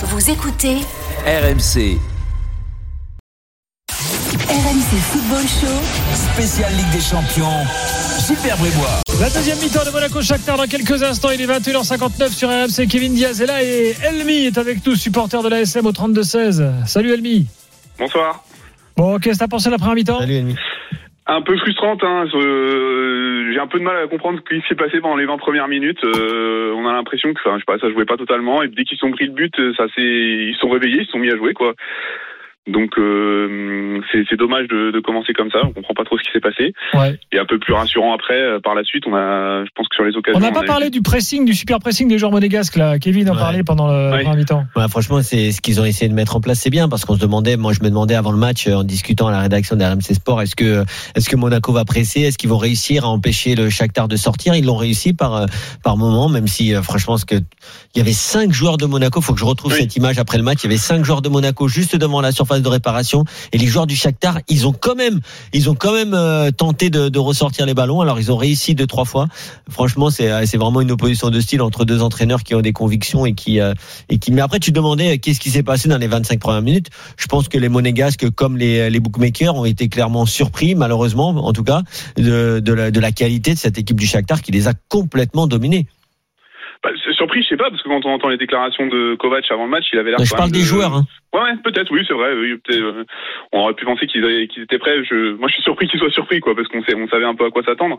Vous écoutez RMC, RMC Football Show. spécial Ligue des Champions, Super Brébois. La deuxième mi-temps de Monaco Shakhtar dans quelques instants. Il est 21h59 sur RMC. Kevin Diaz est là et Elmi est avec nous, supporter de l'ASM au 32-16. Salut Elmi. Bonsoir. Bon, qu'est-ce que t'as pensé de la première mi-temps? Un peu frustrante, hein. euh, j'ai un peu de mal à comprendre ce qui s'est passé pendant les 20 premières minutes. Euh, on a l'impression que, enfin, je sais pas, ça jouait pas totalement. Et dès qu'ils sont pris le but, ça s'est, ils sont réveillés, ils sont mis à jouer, quoi. Donc euh, c'est c'est dommage de, de commencer comme ça. On comprend pas trop ce qui s'est passé. Ouais. Et un peu plus rassurant après, euh, par la suite, on a, je pense que sur les occasions. On n'a pas a- parlé du pressing, du super pressing des joueurs monégasques là. Kevin en Ouais. parlait pendant le Ouais. première mi-temps. Ouais, franchement, c'est ce qu'ils ont essayé de mettre en place, c'est bien parce qu'on se demandait, moi je me demandais avant le match euh, en discutant à la rédaction de RMC Sport, est-ce que est-ce que Monaco va presser, est-ce qu'ils vont réussir à empêcher le Shakhtar de sortir? Ils l'ont réussi par euh, par moment, même si euh, franchement, ce que il y avait cinq joueurs de Monaco, faut que je retrouve Oui. cette image après le match. Il y avait cinq joueurs de Monaco juste devant la surface de réparation et les joueurs du Shakhtar, ils ont quand même ils ont quand même euh, tenté de, de ressortir les ballons. Alors ils ont réussi deux trois fois. Franchement, c'est euh, c'est vraiment une opposition de style entre deux entraîneurs qui ont des convictions et qui euh, et qui. Mais après, tu demandais euh, qu'est-ce qui s'est passé dans les 25 premières minutes. Je pense que les monégasques, comme les, les bookmakers, ont été clairement surpris, malheureusement, en tout cas, de, de, la, de la qualité de cette équipe du Shakhtar qui les a complètement dominés. Bah, surpris, je sais pas, parce que quand on entend les déclarations de Kovac avant le match, il avait l'air. Non, je parle même des de- joueurs. Hein. Ouais, ouais, peut-être, oui, c'est vrai. Oui, euh, on aurait pu penser qu'ils étaient prêts. Je, moi, je suis surpris qu'ils soient surpris, quoi, parce qu'on on savait un peu à quoi s'attendre.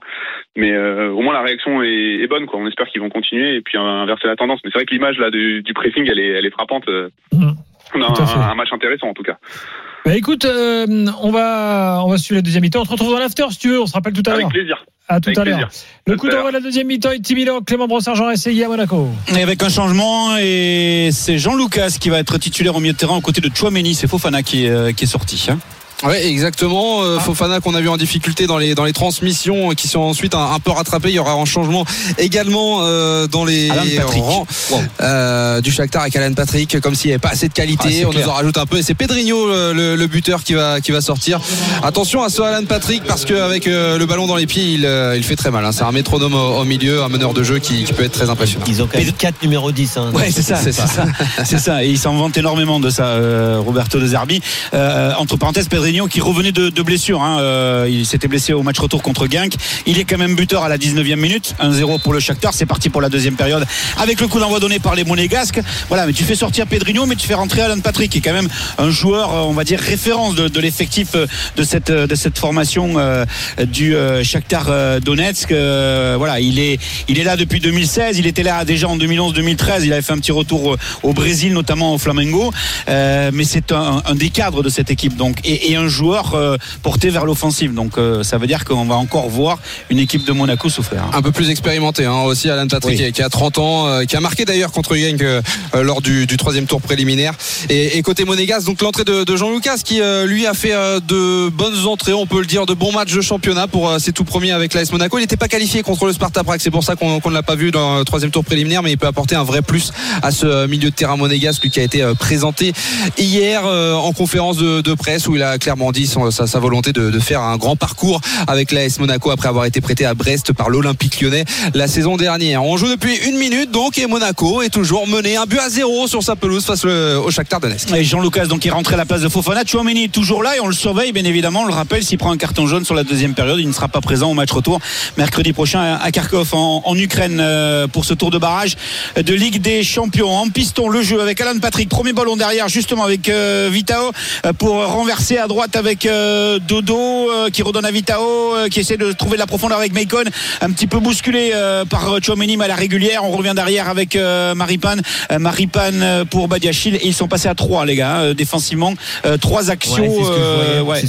Mais euh, au moins, la réaction est, est bonne, quoi. On espère qu'ils vont continuer et puis euh, inverser la tendance. Mais c'est vrai que l'image là du, du pressing, elle est, elle est frappante. Euh, Mmh. On a un match intéressant, en tout cas. Bah écoute, euh, on va on va suivre la deuxième mi-temps. On se retrouve dans l'after si tu veux. On se rappelle tout à Avec l'heure. plaisir. À tout avec à l'heure. Le coup d'envoi de la deuxième mi-temps est Timilo, Clément Brossard, Jean Essayé à Monaco. Et avec un changement, et c'est Jean Lucas qui va être titulaire au milieu de terrain aux côtés de Chouameni. C'est Fofana qui est, euh, qui est sorti. hein. Oui, exactement. Euh, Fofana qu'on a vu en difficulté dans les dans les transmissions, euh, qui sont ensuite un, un peu rattrapées. Il y aura un changement également euh, dans les rangs Wow. euh, du Shakhtar avec Alan Patrick, comme s'il n'y avait pas assez de Ah, qualité. c'est On clair. nous en rajoute un peu. Et c'est Pedrinho le, le- le buteur qui va qui va sortir. Attention à ce Alan Patrick parce qu'avec le ballon dans les pieds, il, euh, il fait très mal. hein. C'est un métronome au, au milieu, un meneur de jeu qui, qui peut être très impressionnant. Ils ont quand même quatre numéro 10. Hein, Ouais, c'est ça, c'est ça, c'est ça. Et il s'en vante énormément de ça, euh, Roberto De Zerbi. Euh, entre parenthèses, Pedrinho qui revenait de, blessure. Hein, euh, il s'était blessé au match retour contre Genk. Il est quand même buteur à la 19e minute. 1-0 pour le Shakhtar. C'est parti pour la deuxième période avec le coup d'envoi donné par les Monégasques. Voilà, mais tu fais sortir Pedrinho, mais tu fais rentrer Alan Patrick, qui est quand même un joueur, euh, on va dire référence de, l'effectif euh, de cette de cette formation du euh, Shakhtar Donetsk. Voilà, il est il est là depuis 2016. Il était là déjà en 2011-2013. Il avait fait un petit retour au Brésil, notamment au Flamengo. Mais c'est un, des cadres de cette équipe, donc un joueur euh, porté vers l'offensive. Donc euh, ça veut dire qu'on va encore voir une équipe de Monaco souffrir. hein. un peu plus expérimenté hein, aussi Alan Patrick Oui. qui, a 30 ans euh, qui a marqué d'ailleurs contre Genk lors du, du troisième tour préliminaire et, et côté Monégas donc l'entrée de, de Jean Lucas qui lui a fait de bonnes entrées on peut le dire de bons matchs de championnat pour ses tout premiers avec l'AS Monaco il n'était pas qualifié contre le Sparta Prague c'est pour ça qu'on ne l'a pas vu dans le troisième tour préliminaire mais il peut apporter un vrai plus à ce milieu de terrain monégasque lui qui a été présenté hier en conférence de, de presse où il a clairement sa, volonté de, faire un grand parcours avec l'AS Monaco après avoir été prêté à Brest par l'Olympique lyonnais la saison dernière. On joue depuis une minute donc et Monaco est toujours mené un but à zéro sur sa pelouse face au Shakhtar Donetsk. Et Jean Lucas donc est rentré à la place de Fofana. Chouameni est toujours là et on le surveille bien évidemment. On le rappelle s'il prend un carton jaune sur la deuxième période, il ne sera pas présent au match retour mercredi prochain à Kharkov en, en Ukraine euh, pour ce tour de barrage de Ligue des Champions. En piston le jeu avec Alan Patrick, premier ballon derrière justement avec euh, Vitao euh, pour renverser à droite avec euh, Dodo euh, qui redonne à Vitao euh, qui essaie de trouver de la profondeur avec Macon un petit peu bousculé par Chouameni mais à la régulière. On revient derrière avec Maripan, Maripan pour Badiachil et ils sont passés à trois les gars euh, défensivement trois actions. Ouais, ouais,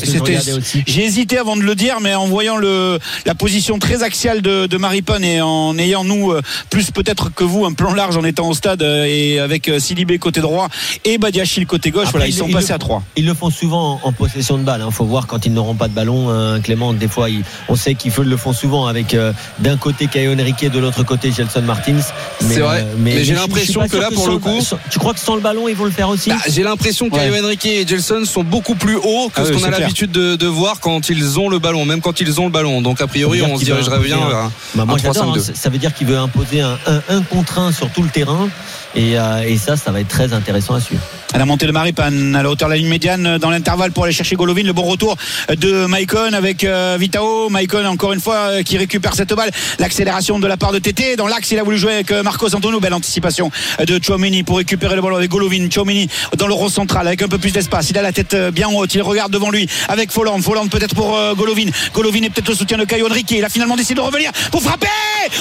j'ai hésité avant de le dire, mais en voyant le, la position très axiale de, de Maripane et en ayant nous plus peut-être que vous un plan large en étant au stade et avec Silibé côté droit et Badiachil côté gauche, Après, voilà, ils ils- sont ils passés le à trois. Ils le font souvent en, possé- possession de balle. Il faut voir quand ils n'auront pas de ballon. hein, Clément, des fois, on sait qu'ils le font souvent avec euh, d'un côté Caio Henrique et de l'autre côté Gelson Martins. C'est vrai, mais j'ai l'impression que là, pour le coup- sans- tu crois que sans le ballon, ils vont le faire aussi? Bah, J'ai l'impression que Ouais. Caio Henrique et Gelson sont beaucoup plus hauts que Ah ce oui, qu'on a l'habitude de, de voir quand ils ont le ballon, même quand ils ont le ballon. Donc a priori, on se dirigerait bien vers un- Bah, moi un j'adore, 3-5-2. hein. ça veut dire qu'il veut imposer un 1 contre 1 sur tout le terrain et, euh, et ça ça va être très intéressant à suivre. À la montée de Maripan, à la hauteur de la ligne médiane, dans l'intervalle pour aller chercher Golovin. Le bon retour de Maicon avec euh, Vitao. Maicon, encore une fois, euh, qui récupère cette balle. L'accélération de la part de Tété. Dans l'axe, il a voulu jouer avec euh, Marcos Antonio. Belle anticipation de Chouameni pour récupérer le ballon avec Golovin. Chouameni dans le rond central avec un peu plus d'espace. Il a la tête bien haute. Il regarde devant lui avec Folland. Folland peut-être pour Golovin. Golovin est peut-être le soutien de Caio Henrique. Il a finalement décidé de revenir pour frapper.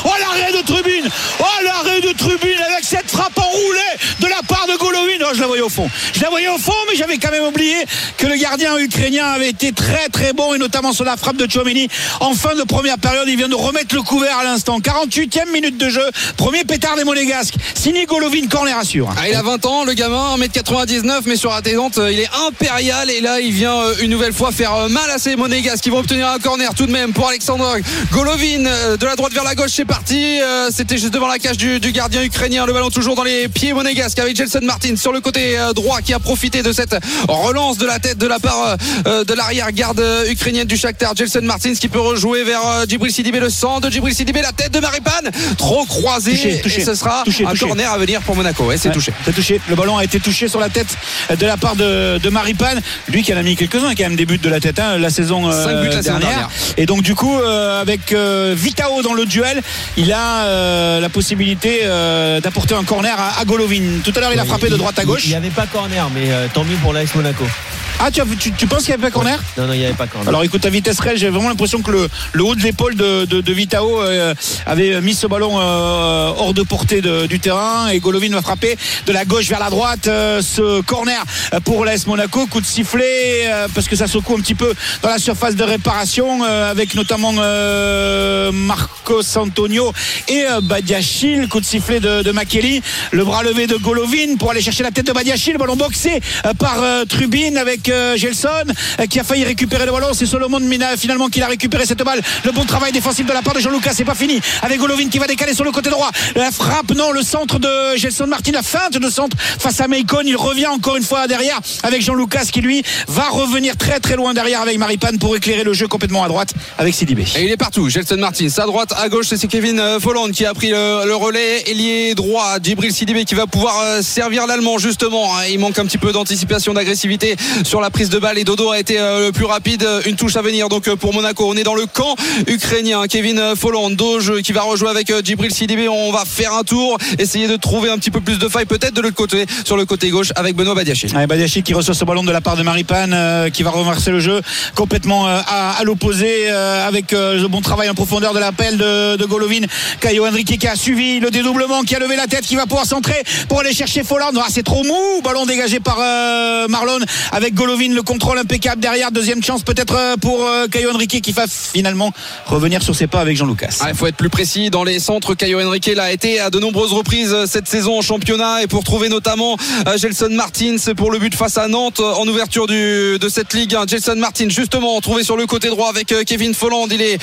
Oh, l'arrêt de tribune. Oh, l'arrêt de tribune avec cette frappe enroulée de la part de Golovin. Oh, je la voyais au fond. Je la voyais au fond, mais j'avais quand même oublié que le gardien ukrainien avait été très très bon et notamment sur la frappe de Chouameni en fin de première période. Il vient de remettre le couvert à l'instant. 48e minute de jeu. Premier pétard des Monégasques. Signé Golovin, corner assure. Ah, il a 20 ans, le gamin, 1m99, mais sur la détente, euh, il est impérial. Et là, il vient euh, une nouvelle fois faire euh, mal à ces Monégasques qui vont obtenir un corner tout de même pour Alexandre Golovin. De la droite vers la gauche, c'est parti. C'était juste devant la cage du, du gardien ukrainien. Le ballon toujours dans les pieds monégasques avec Jelson Martin sur le côté droit qui a profité de cette relance de la tête de la part euh, de l'arrière-garde euh, ukrainienne du Shakhtar. Jelson Martins qui peut rejouer vers euh, Djibril Sidibé, le sang de Djibril Sidibé, la tête de Maripan, trop croisé. Touché, touché. et ce sera Touché, un corner à venir pour Monaco. Ouais, c'est Ouais, touché. C'est touché. Le ballon a été touché sur la tête de la part de, de Maripan. Lui qui en a mis quelques-uns quand même des buts de la tête hein, la saison euh, Cinq buts la saison dernière. Et donc du coup euh, avec euh, Vitao dans le duel, il a euh, la possibilité euh, d'apporter un corner à, à Golovin. Tout à l'heure il a frappé de droite à gauche. Il n'y avait pas corner, mais euh, tant mieux pour l'AS Monaco. Ah tu, tu, tu penses qu'il n'y avait pas corner Non, non, il n'y avait pas corner. alors écoute à vitesse réelle j'ai vraiment l'impression que le, le haut de l'épaule de, de, de Vitao euh, avait mis ce ballon euh, hors de portée de- du terrain. Et Golovin va frapper de la gauche vers la droite euh, ce corner pour l'AS Monaco. Coup de sifflet euh, parce que ça secoue un petit peu dans la surface de réparation euh, avec notamment euh, Marcos Antonio et euh, Badiachil. Coup de sifflet de, de Makeli le bras levé de Golovin pour aller chercher la tête de Badiachil. Ballon boxé euh, par euh, Trubin avec euh, Gelson euh, qui a failli récupérer le ballon c'est Solomon Mina finalement qui a récupéré cette balle le bon travail défensif de la part de Jean-Lucas c'est pas fini avec Golovin qui va décaler sur le côté droit la frappe non le centre de Gelson Martin la feinte de centre face à Meikon il revient encore une fois derrière avec Jean-Lucas qui lui va revenir très très loin derrière avec Maripan pour éclairer le jeu complètement à droite avec Sidibé Et il est partout, Gelson Martins. À droite, à gauche, c'est Kevin euh, Folland qui a pris le, le relais. Ailier droit, Djibril Sidibé qui va pouvoir servir l'Allemand justement. hein. Il manque un petit peu d'anticipation, d'agressivité sur la prise de balle et Dodo a été euh, le plus rapide. Une touche à venir donc euh, pour Monaco. On est dans le camp ukrainien. Kevin euh, Folland, Doge qui va rejouer avec euh, Djibril Sidibé. On va faire un tour, essayer de trouver un petit peu plus de faille peut-être de l'autre côté, sur le côté gauche avec Benoît Badiachil. Ouais, Badiachil qui reçoit ce ballon de la part de Maripan euh, qui va renverser le jeu complètement euh, à, l'opposé euh, avec euh, le bon travail en profondeur de l'appel de, de Golovin Caio Henrique qui a suivi le dédoublement qui a levé la tête qui va pouvoir centrer pour aller chercher Folland ah, c'est trop mou ballon dégagé par euh, Marlon avec Golovin le contrôle impeccable derrière deuxième chance peut-être euh, pour euh, Caio Henrique qui va finalement revenir sur ses pas avec Jean-Lucas Ah, Il faut être plus précis dans les centres. Caio Henrique l'a été à de nombreuses reprises euh, cette saison en championnat et pour trouver notamment Gelson Martins pour le but face à Nantes en ouverture de cette ligue. Un Gelson Martins justement trouvé sur le côté droit avec Kevin Folland. Il est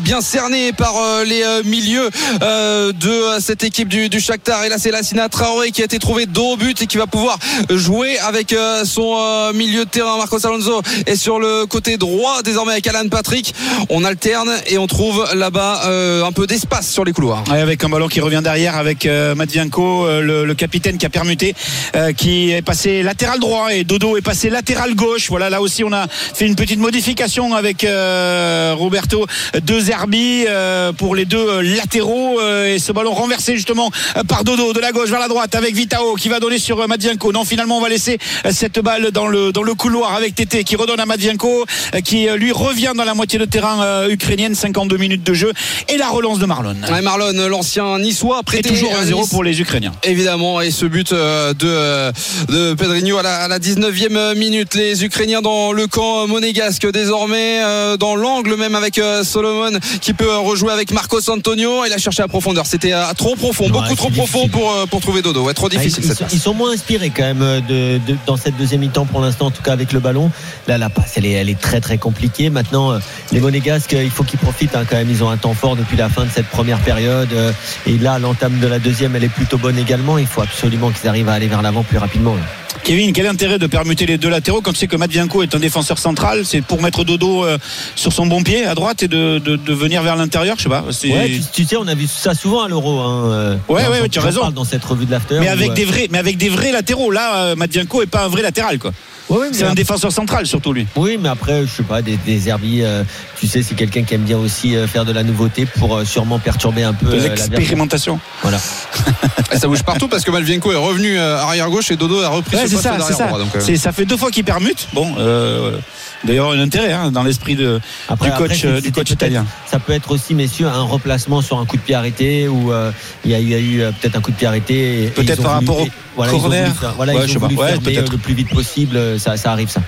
bien cerné par les milieux de cette équipe du, du Shakhtar. Et là c'est Lassina Traoré qui a été trouvé dos au but et qui va pouvoir jouer avec son euh, milieu de terrain Marcos Alonso et sur le côté droit désormais avec Alan Patrick. On alterne et on trouve là-bas euh, un peu d'espace sur les couloirs. Avec un ballon qui revient derrière avec euh, Matvienko, euh, le, capitaine qui a permuté, euh, qui est passé latéral droit et Dodo est passé latéral gauche. Voilà, là aussi on a fait une petite modification avec Roberto De Zerbi pour les deux latéraux et ce ballon renversé justement par Dodo de la gauche vers la droite avec Vitao qui va donner sur Matvienko. Non, finalement on va laisser cette balle dans le le couloir avec Tété qui redonne à Matvienko euh, qui euh, lui revient dans la moitié de terrain euh, ukrainienne 52 minutes de jeu et la relance de Marlon. Ouais, Marlon, l'ancien niçois, Et prêté toujours à 1-0 Nice. pour les Ukrainiens. Évidemment, et ce but euh, de, de Pedrinho à la, à la 19e minute. Les Ukrainiens dans le camp monégasque désormais, euh, dans l'angle même avec euh, Solomon qui peut rejouer avec Marcos Antonio. Il a cherché à profondeur. C'était euh, trop profond, Ouais, beaucoup trop profond pour, euh, pour trouver Dodo. Ouais, trop Ah, ils, difficile ils cette ils sont moins inspirés quand même de, de- dans cette deuxième mi-temps pour l'instant en tout cas avec le ballon. Là, la passe, elle est, elle est très très compliquée. Maintenant, euh, les Monégasques, il faut qu'ils profitent hein, quand même. Ils ont un temps fort depuis la fin de cette première période. euh, Et là, l'entame de la deuxième, elle est plutôt bonne également. Il faut absolument qu'ils arrivent à aller vers l'avant plus rapidement. là. Kevin, quel intérêt de permuter les deux latéraux quand tu sais que Matvienko est un défenseur central? C'est pour mettre Dodo euh, sur son bon pied à droite et de, de, de venir vers l'intérieur? Je sais pas. Ouais, tu, tu sais, on a vu ça souvent à l'Euro. Hein, euh, Ouais, ouais, ouais, tu as raison. parle Dans cette revue de l'after. mais avec euh, des vrais, mais avec des vrais latéraux. Là, euh, Matvienko est pas un vrai latéral, quoi. Mais C'est un défenseur central surtout lui. Oui, mais après, je sais pas, des, des Herbies, euh, tu sais, c'est quelqu'un qui aime bien aussi euh, faire de la nouveauté pour euh, sûrement perturber un peu euh, l'expérimentation. Voilà. Et ça bouge partout parce que Malvienko est revenu arrière gauche et Dodo a repris Ouais, ce c'est poste ça, c'est d'arrière ça. droit. Donc, euh, C'est- Ça fait deux fois qu'il permute. Bon, euh, d'ailleurs, un intérêt hein, dans l'esprit de, Après, du coach, après, euh, du coach italien. Ça peut être aussi, messieurs, un remplacement sur un coup de pied arrêté ou euh, il y a eu, il y a eu, euh, peut-être un coup de pied arrêté. Peut-être par rapport au voilà, corner. faire- Voilà, Ouais, ils je ont voulu Ouais, le plus vite possible. Ça, ça arrive, ça.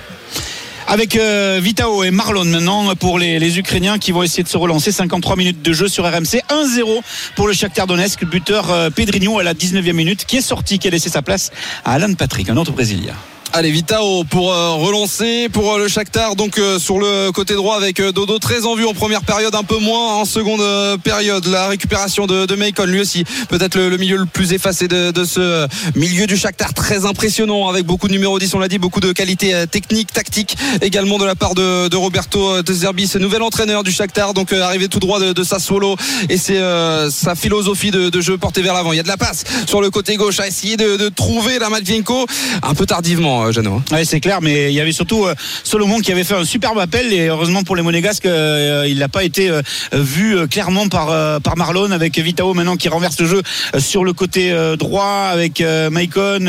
Avec euh, Vitao et Marlon maintenant pour les, les Ukrainiens qui vont essayer de se relancer. 53 minutes de jeu sur RMC. 1-0 pour le Shakhtar Donetsk. Buteur euh, Pedrinho à la 19e minute qui est sorti, qui a laissé sa place à Alan Patrick, un autre Brésilien. Allez, Vitao pour euh, relancer pour euh, le Shakhtar. Donc euh, sur le côté droit avec Dodo très en vue en première période, un peu moins en seconde période. La récupération de, de lui aussi, peut-être le, le milieu le plus effacé de, de ce milieu du Shakhtar, très impressionnant avec beaucoup de numéro 10, on l'a dit, beaucoup de qualité technique, tactique également de la part de, de Roberto De Zerbi, ce nouvel entraîneur du Shakhtar, donc arrivé tout droit de, de Sassuolo et c'est euh, sa philosophie de, de jeu portée vers l'avant. Il y a de la passe sur le côté gauche à essayer de, de trouver la Matvienko un peu tardivement, euh, Jeannot. Ouais, c'est clair, mais il y avait surtout euh, Solomon qui avait fait un superbe appel et heureusement pour les Monégasques, euh, il n'a pas été vu clairement par par Marlon avec Vitao maintenant qui renverse le jeu sur le côté droit avec Maicon,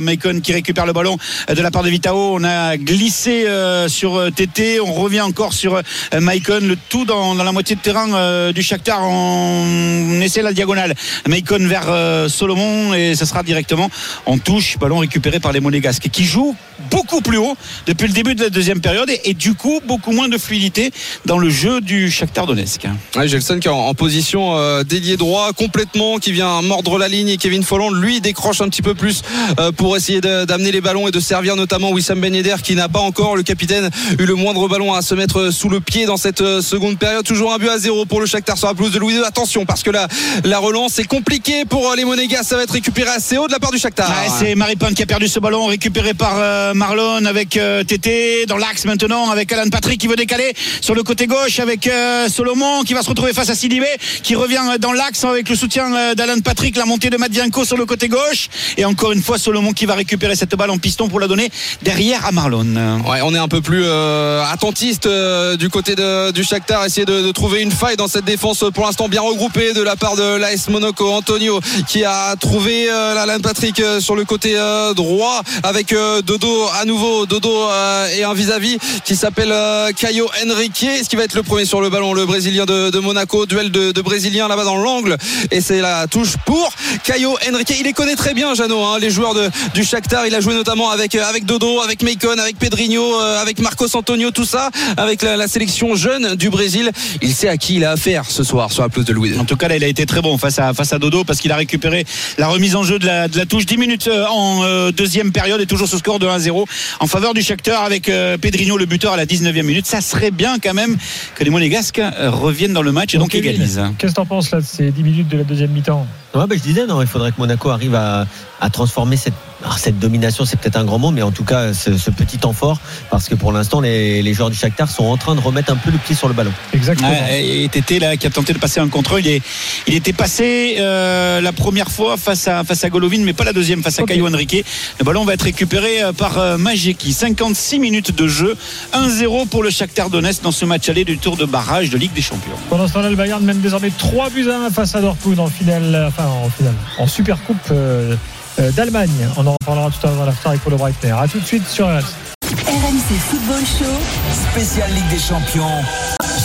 Maicon qui récupère le ballon de la part de Vitao. On a glissé sur TT, on revient encore sur Maicon, le tout dans, la moitié de terrain du Shakhtar. On essaie la diagonale. Maicon vers Solomon et ce sera directement en touche, ballon récupéré par les Monégasques qui jouent beaucoup plus haut depuis le début de la deuxième période et, et du coup beaucoup moins de fluidité dans le jeu du Shakhtar Donetsk. Ouais, Gelson qui est en, en position euh, d'ailier droit complètement, qui vient mordre la ligne et Kevin Folland lui décroche un petit peu plus euh, pour essayer d'amener les ballons et de servir notamment Wissam Ben Yedder qui n'a pas encore le capitaine eu le moindre ballon à se mettre sous le pied dans cette euh, seconde période. Toujours un but à zéro pour le Shakhtar sur la pelouse de Louis II. Attention parce que la, la relance est compliquée pour euh, les Monégas. Ça va être récupéré assez haut de la part du Shakhtar. Ouais, c'est Maripane qui a perdu ce ballon récupéré par euh, Marlon avec euh, Tété dans l'axe maintenant avec Alan Patrick qui veut décaler sur le côté gauche avec euh, Solomon qui va se retrouver face à Sidibé qui revient euh, dans l'axe avec le soutien euh, d'Alan Patrick la montée de Matvienko sur le côté gauche et encore une fois Solomon qui va récupérer cette balle en piston pour la donner derrière à Marlon. Ouais, on est un peu plus euh, attentiste euh, du côté de, du Shakhtar, essayer de, trouver une faille dans cette défense pour l'instant bien regroupée de la part de l'AS Monaco. Antonio qui a trouvé euh, Alan Patrick euh, sur le côté euh, droit avec euh, À nouveau. Dodo euh, et un vis-à-vis qui s'appelle euh, Caio Henrique. Est-ce qui va être le premier sur le ballon Le Brésilien de, Monaco, duel de, Brésiliens là-bas dans l'angle. Et c'est la touche pour Caio Henrique. Il les connaît très bien, Jeannot, hein, les joueurs du Shakhtar. Il a joué notamment avec, euh, avec Dodo, avec Macon, avec Pedrinho, euh, avec Marcos Antonio, tout ça, avec la, sélection jeune du Brésil. Il sait à qui il a affaire ce soir sur la pelouse de Louis. En tout cas, là, il a été très bon face à, face à Dodo parce qu'il a récupéré la remise en jeu de la, de la touche 10 minutes en deuxième période et toujours ce score de 1-0 en faveur du Shakhtar avec euh, Pedrinho, le buteur, à la 19e minute. Ça serait bien quand même que les Monégasques euh, reviennent dans le match et donc égalisent. Qu'est-ce que t'en penses là de ces 10 minutes de la deuxième mi-temps? Ouais, bah, je disais, non, il faudrait que Monaco arrive à, à transformer cette, alors, cette domination, c'est peut-être un grand mot, mais en tout cas, ce, ce petit temps fort, parce que pour l'instant, les, les joueurs du Shakhtar sont en train de remettre un peu le pied sur le ballon. Exactement. Ouais, et Tété là qui a tenté de passer un contre il est il était passé euh, la première fois face à face à Golovin mais pas la deuxième face à Ok. Caio Henrique le ballon va être récupéré euh, par euh, Majeki 56 minutes de jeu 1-0 pour le Shakhtar Donetsk dans ce match aller du tour de barrage de Ligue des Champions Pendant ce temps-là, le Bayern mène désormais 3 buts à 1 face à Dortmund en finale, enfin en finale, en Super Coupe euh, d'Allemagne. On en reparlera tout à l'heure dans l'after avec Paulo Breitner. A tout de suite sur RMC. RMC Football Show. Spécial Ligue des Champions.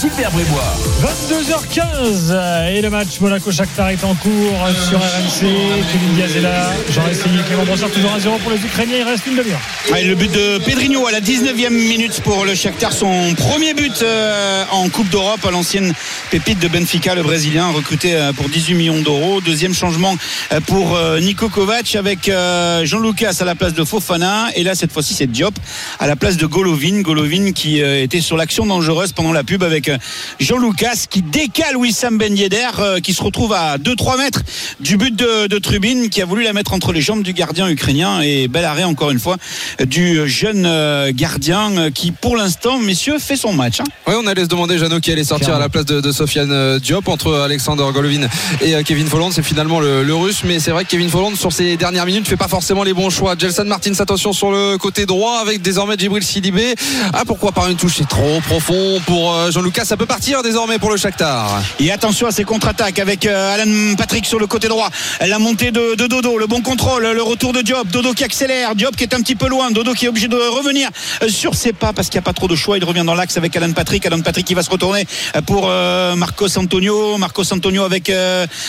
Gilbert Bribois. 22h15 et le match Monaco-Shakhtar est en cours sur RMC. Kevin Diaz est là. Jean essayé Clément Brossard toujours à 0 pour les Ukrainiens. Il reste une demi-heure. Ouais, le but de Pedrinho à la 19e minute pour le Shakhtar, son premier but euh, en Coupe d'Europe à l'ancienne pépite de Benfica, le Brésilien, recruté euh, pour 18 millions d'euros. Deuxième changement euh, pour euh, Niko Kovac avec euh, Jean-Lucas à la place de Fofana. Et là, cette fois-ci, c'est Diop à la place de Golovin. Golovin qui euh, était sur l'action dangereuse pendant la pub avec euh, Jean-Lucas qui décale Wissam Ben Yedder euh, qui se retrouve à 2-3 mètres du but de, de Trubin qui a voulu la mettre entre les jambes du gardien ukrainien et bel arrêt encore une fois du jeune euh, gardien euh, qui pour l'instant messieurs fait son match hein. Oui, on allait se demander, Jeannot, qui allait sortir à la place de, de Sofiane Diop entre Alexander Golovin et Kevin Folland. C'est finalement le, le russe, mais c'est vrai que Kevin Folland, sur ses dernières minutes, fait pas forcément les bons choix. Gelson Martins, attention sur le côté droit avec désormais Djibril Sidibé. Ah, pourquoi par une touche? C'est trop profond pour euh, Jean-Lucas. Ça peut partir désormais pour le Shakhtar. Et attention à ces contre-attaques avec euh, Alan Patrick sur le côté droit. La montée de, de Dodo, le bon contrôle, le retour de Diop. Dodo qui accélère, Diop qui est un petit peu loin. Dodo qui est obligé de revenir euh, sur ses pas parce qu'il n'y a pas trop de choix. Il revient dans l'axe avec Alan Patrick. Alan Patrick qui va se retourner euh, pour Marcos Antonio. Marcos Antonio avec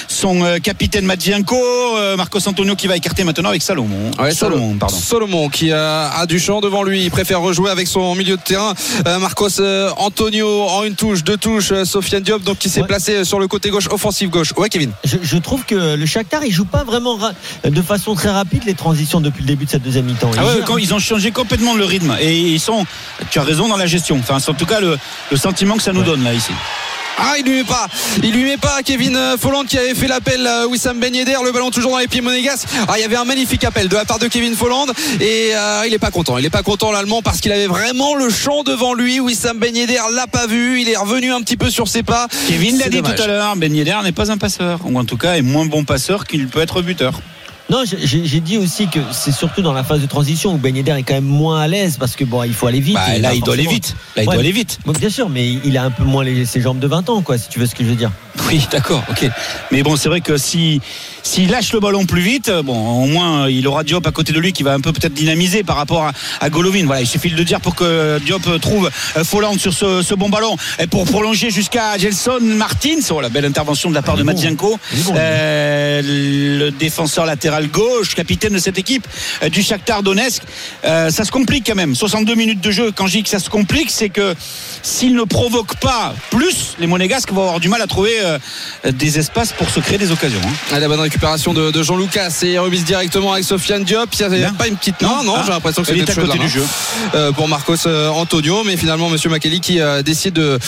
son capitaine Madjianko. Euh, Marcos Antonio qui va écarter maintenant avec Salomon. Ouais, Salomon, pardon. Solomon qui a, a du champ devant lui. Il préfère rejouer avec son milieu de terrain. Marcos Antonio en une touche, deux touches. Euh, Sofiane Diop donc qui s'est Ouais. placé sur le côté gauche, offensive gauche. Ouais, Kevin. Je, je trouve que le Shakhtar il joue pas vraiment ra- de façon très rapide les transitions depuis le début de cette deuxième mi-temps. Ah ouais, joue- quand ils ont changé complètement le rythme et ils sont, tu as raison dans la gestion. Enfin, c'est en tout cas le, le sentiment que ça nous donne là ici. Ah, il lui met pas. Il lui met pas Kevin euh, Folland qui avait fait l'appel à Wissam Ben Yedder. Le ballon toujours dans les pieds monégas. Ah, il y avait un magnifique appel de la part de Kevin Folland et euh, il est pas content. Il est pas content l'allemand parce qu'il avait vraiment le champ devant lui. Wissam Ben Yedder l'a pas vu. Il est revenu un petit peu sur ses pas. Kevin l'a dit dommage. tout à l'heure, Ben Yedder n'est pas un passeur, ou en tout cas est moins bon passeur qu'il peut être buteur. Non, j'ai- dit aussi que c'est surtout dans la phase de transition où Ben Yedder est quand même moins à l'aise parce que bon, il faut aller vite. Bah, là, il doit aller vite. Là, il Ouais. doit aller vite. Bon, bien sûr, mais il a un peu moins les, ses jambes de 20 ans, quoi, si tu veux ce que je veux dire. Oui, d'accord, ok. Mais bon, c'est vrai que si s'il lâche le ballon plus vite, bon, au moins il aura Diop à côté de lui qui va un peu peut-être dynamiser par rapport à, à Golovin. Voilà, il suffit de le dire pour que Diop trouve euh, Folland sur ce, ce bon ballon et pour prolonger jusqu'à Gelson Martins. Oh, la belle intervention de la part Ah, de bon. Euh, le défenseur latéral gauche, capitaine de cette équipe euh, du Shakhtar Donetsk. Euh, ça se complique quand même. 62 minutes de jeu. Quand je dis que ça se complique, c'est que s'il ne provoque pas plus, les Monégasques vont avoir du mal à trouver euh, des espaces pour se créer des occasions. hein. Ah, la bonne récupération de, de Jean-Lucas et remise directement avec Sofiane Diop. Il n'y Bien. pas une petite. Non, non, Ah, j'ai l'impression que c'était côté la du main. jeu. Euh, pour Marcos euh, Antonio, mais finalement Monsieur Makeli qui euh, décide de,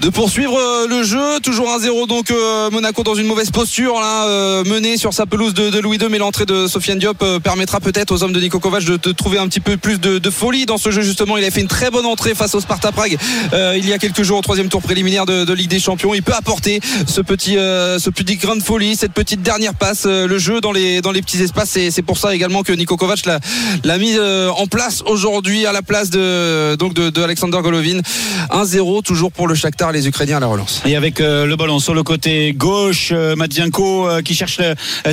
de poursuivre euh, le jeu. Toujours 1-0 donc euh, Monaco dans une mauvaise posture là, euh, mené sur sa pelouse de, de Louis II, mais l'entrée de Sofiane Diop euh, permettra peut-être aux hommes de Nico Kovac de, de trouver un petit peu plus de, de folie dans ce jeu justement. Il a fait une très bonne entrée face au Sparta Prague euh, il y a quelques jours au troisième tour préliminaire de, de Ligue des Champions. Il peut apporter ce petit euh, ce petit grain de folie, cette petite dernière passe, euh, le jeu dans les dans les petits espaces. Et c'est pour ça également que Nico Kovac l'a l'a mis euh, en place aujourd'hui à la place de donc de, de Alexander Golovin. 1-0 toujours pour le Shakhtar les Ukrainiens à la relance. Et avec euh, le ballon sur le côté gauche, euh, Madienko euh, qui cherche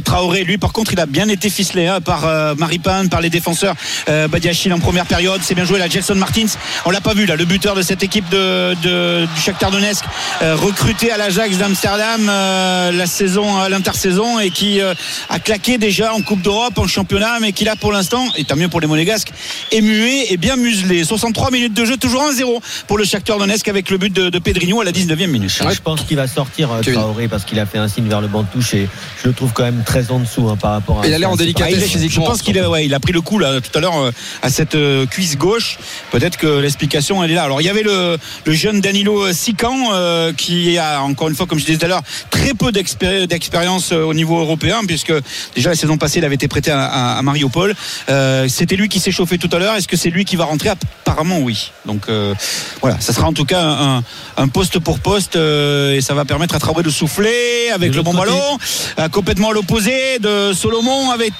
Traoré. Lui, par contre, il a bien été ficelé hein, par Maripane, par les défenseurs. Badiachil en première période. C'est bien joué là. Gelson Martins. On l'a pas vu là. Le buteur de cette équipe de, de- du Shakhtar Donetsk, recruté à l'Ajax d'Amsterdam euh, la saison, à l'intersaison et qui euh, a claqué déjà en Coupe d'Europe, en championnat, mais qui là pour l'instant, et tant mieux pour les Monégasques, est muet et bien muselé. 63 minutes de jeu, toujours 1-0 pour le Shakhtar Donetsk avec le but de, de Pedrinho à la 19e minute. Je pense qu'il va sortir euh. Traoré parce qu'il a fait un signe vers le banc de touche et je le trouve quand même très en dessous hein, par rapport à. Il a l'air en délicatesse Ah, physiquement. Je pense qu'il a, ouais, il a pris le coup là tout à l'heure euh, à cette euh, cuisse gauche. Peut-être que l'explication elle est là. Alors il y avait le, le jeune Danilo Sican euh, qui a encore une fois, comme je disais tout à l'heure, très peu d'expéri- d'expérience euh, au niveau européen puisque déjà la saison passée il avait été prêté à, à, à Mariupol. Euh, C'était lui qui s'est chauffé tout à l'heure. Est-ce que c'est lui qui va rentrer? Apparemment oui. Donc euh, voilà, ça sera en tout cas un, un poste pour poste euh, et ça va permettre à Traoré de souffler avec De le bon côté. ballon. Complètement à l'opposé de Solomon avait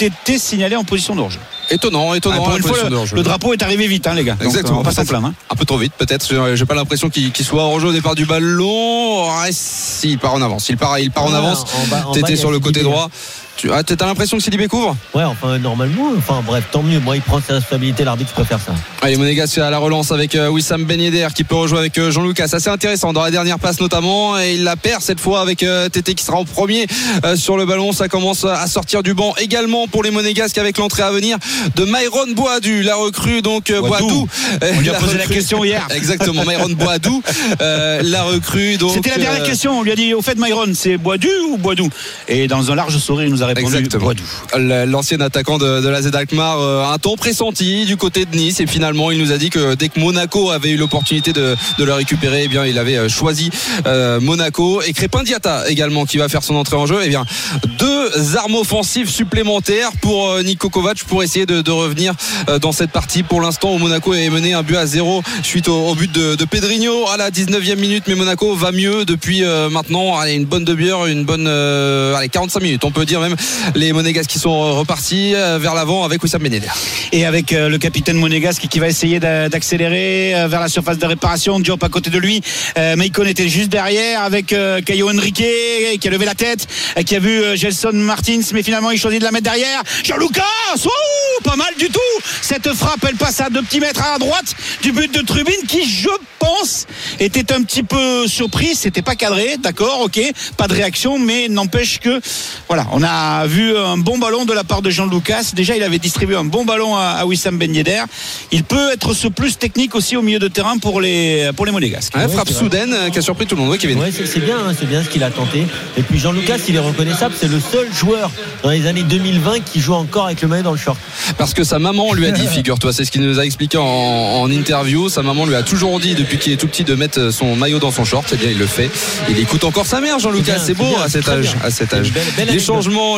été signalé en position de Étonnant, Ah, étonnant. pour la une fois, position le, drapeau est arrivé vite, hein, les gars. Donc, Exactement. on pas hein. Un peu trop vite, peut-être. J'ai j'ai pas l'impression qu'il soit hors jeu au départ du ballon. Ah, si, il part en avance. Il part, il part en Ah, avance. a sur le côté droit. Tu as l'impression que Sidibé couvre Ouais, enfin, normalement, enfin, bref, tant mieux. Moi, il prend ses responsabilités, l'arbitre préfère ça. Allez, Monégasque à la relance avec euh, Wissam Ben Yedder qui peut rejouer avec euh, Jean-Lucas. C'est intéressant dans la dernière passe notamment. Et il la perd cette fois avec euh, Tété qui sera en premier euh, sur le ballon. Ça commence à sortir du banc également pour les Monégasques avec l'entrée à venir de Myron Boadou, la recrue donc euh, Boadou. Boadou. On lui a La posé la question hier. Exactement, Myron Boadou, euh, la recrue. donc, C'était la dernière euh, question. On lui a dit au fait, Myron, c'est Boidu ou Boidou Et dans un large sourire, il nous a répondu Exactement. L'ancien attaquant de, de la Z Alkmaar, euh, un temps pressenti du côté de Nice. Et finalement, il nous a dit que dès que Monaco avait eu l'opportunité de, de le récupérer, eh bien, il avait euh, choisi euh, Monaco. Et Crépin Diata également qui va faire son entrée en jeu. Eh bien, deux armes offensives supplémentaires pour euh, Niko Kovac pour essayer de, de revenir euh, dans cette partie. Pour l'instant, où Monaco est mené un but à zéro suite au, au but de, de Pedrinho à la 19e minute. Mais Monaco va mieux depuis euh, maintenant allez, une bonne demi-heure, une bonne euh, allez, 45 minutes. On peut dire même les Monégasques qui sont repartis euh, vers l'avant avec Wissam Ben Yedder. Et avec euh, le capitaine monégasque qui va essayer d'a- d'accélérer euh, vers la surface de réparation. Diop à côté de lui. Maicon était juste derrière avec Caio Henrique qui a levé la tête, qui a vu Gelson Martins, mais finalement il choisit de la mettre derrière. Jean-Lucas Pas mal du tout Cette frappe, elle passe à deux petits mètres à droite du but de Trubin qui, je pense, était un petit peu surpris. C'était pas cadré, d'accord, ok, pas de réaction, mais n'empêche que, voilà, on a vu un bon ballon de la part de Jean Lucas. Déjà, il avait distribué un bon ballon à, à Wissam Ben Yedder. Il peut être ce plus technique aussi au milieu de terrain pour les pour les Monégasques. Ouais, frappe soudaine euh, qui a surpris tout le monde. Oui, Kevin. Ouais, c'est c'est bien, hein, c'est bien ce qu'il a tenté. Et puis Jean-Lucas, il est reconnaissable, c'est le seul joueur dans les années 2020 qui joue encore avec le maillot dans le short. Parce que sa maman lui a dit, figure-toi, c'est ce qu'il nous a expliqué en, en interview. Sa maman lui a toujours dit depuis qu'il est tout petit de mettre son maillot dans son short. Eh bien, il le fait. Il écoute encore sa mère, Jean-Lucas. C'est C'est beau c'est bien, à cet âge. bien. À cet C'est âge. belle- belle les anecdote.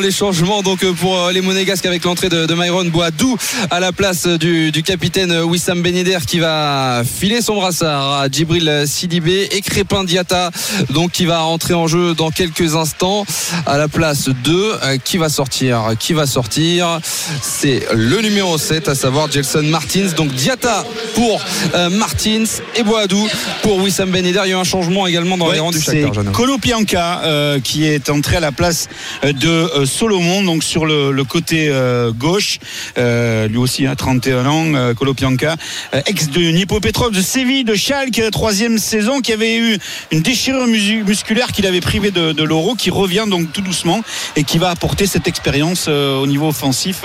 Les changements. Donc euh, pour euh, les Monégasques avec l'entrée de, de Myron Boadou à la place du, du capitaine euh, Wissam Ben Yedder qui va filer son brassard à Djibril Sidibé et Crépin Diata donc qui va rentrer en jeu dans quelques instants à la place 2 Euh, qui va sortir qui va sortir? C'est le numéro 7 à savoir Gelson Martins donc Diata pour euh, Martins et Boadou pour Wissam Ben Yedder il y a eu un changement également dans Ouais, les rangs du Shakhtar. Kolopianka euh, qui est entré à la place euh, de euh, Solomon, donc sur le, côté euh, gauche. Euh, lui aussi, à 31 ans, euh, Kolopianka, euh, ex de Nipopetrov, de Séville, de Schalke, troisième saison, qui avait eu une déchirure musculaire qu'il avait privé de, l'euro, qui revient donc tout doucement et qui va apporter cette expérience au niveau offensif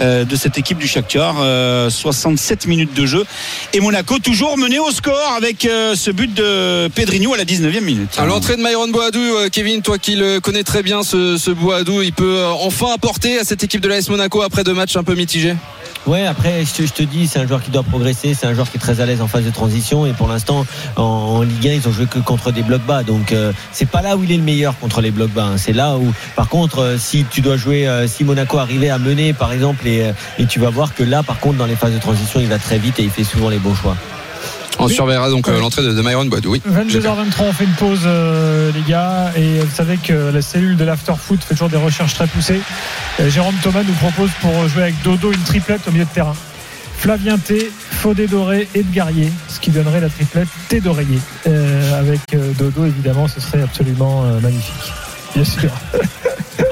de cette équipe du Shakhtar. Euh, 67 minutes de jeu et Monaco toujours mené au score avec ce but de Pedrinho à la 19e minute. À l'entrée de Myron Boadou, Kevin, toi qui le connais très bien, ce, ce Boadou, il peut euh, enfin apporter à cette équipe de l'AS Monaco après deux matchs un peu mitigés. Ouais, après, je te, dis, c'est un joueur qui doit progresser, c'est un joueur qui est très à l'aise en phase de transition. Et pour l'instant, en, Ligue 1, ils ont joué que contre des blocs bas. Donc, euh, c'est pas là où il est le meilleur contre les blocs bas. hein. C'est là où, par contre, euh, si tu dois jouer, si Monaco arrivait à mener, par exemple, et tu vas voir que là, par contre, dans les phases de transition, il va très vite et il fait souvent les bons choix. On Oui. surveillera donc euh, Ouais. l'entrée de, de Myron Boadou. Oui. 22h23, on fait une pause, euh, les gars. Et vous savez que la cellule de l'after-foot fait toujours des recherches très poussées. Euh, Jérôme Thomas nous propose pour jouer avec Dodo une triplette au milieu de terrain. Flavien T, Fodé Doré et Garier, ce qui donnerait la triplette T d'oreiller. Euh, avec euh, Dodo, évidemment, ce serait absolument euh, magnifique. Bien sûr,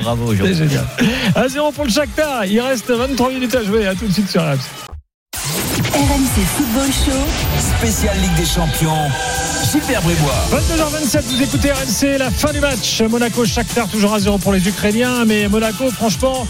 Bravo, c'est Jérôme. génial. 1-0 pour le Shakhtar. Il reste 23 minutes à jouer. À tout de suite sur RMC. RMC Football Show. Spécial Ligue des Champions. Gilbert Bribois. 22h27, vous écoutez RMC, la fin du match. Monaco-Shakhtar, toujours à 0 pour les Ukrainiens. Mais Monaco, franchement,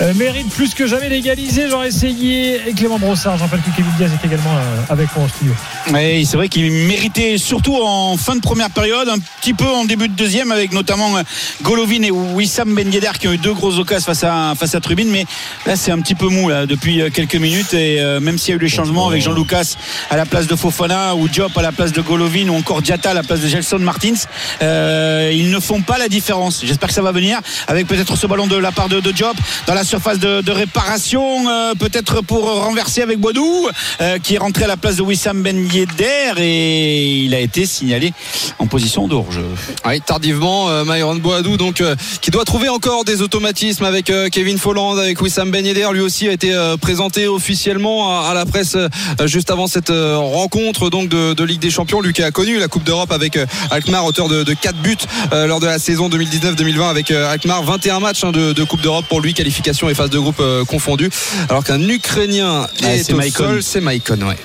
euh, mérite plus que jamais d'égaliser. J'aurais essayé. Et Clément Brossard, je rappelle que Kevin Diaz est également euh, avec moi en studio. Oui, c'est vrai qu'il méritait surtout en fin de première période, un petit peu en début de deuxième, avec notamment euh, Golovin et Wissam Ben qui ont eu deux grosses occasions face à face à Trubin. Mais là, c'est un petit peu mou depuis euh, quelques minutes. Et même s'il y a eu les changements avec Jean Lucas à la place de Fofana ou Diop à la place de Golovin ou encore Diata à la place de Gelson Martins, ils ne font pas la différence. J'espère que ça va venir avec peut-être ce ballon de la part de, de Diop dans la surface de, de réparation, euh, peut-être pour renverser avec Boidou, euh, qui est rentré à la place de Wissam Ben Yedder et il a été signalé en position d'orge. Oui, tardivement, euh, Myron Boadou, donc euh, qui doit trouver encore des automatismes avec Kevin Folland, avec Wissam Ben Yedder, lui aussi a été présenté officiellement à, la presse juste avant cette rencontre donc de, Ligue des Champions. Lui qui a connu la Coupe d'Europe avec Alkmaar, auteur de, de 4 buts lors de la saison 2019-2020 avec Alkmaar, 21 matchs hein, de Coupe d'Europe pour lui, qualification et phase de groupe euh, confondus. Alors qu'un Ukrainien Ah, est c'est au sol, c'est Maicon, ouais.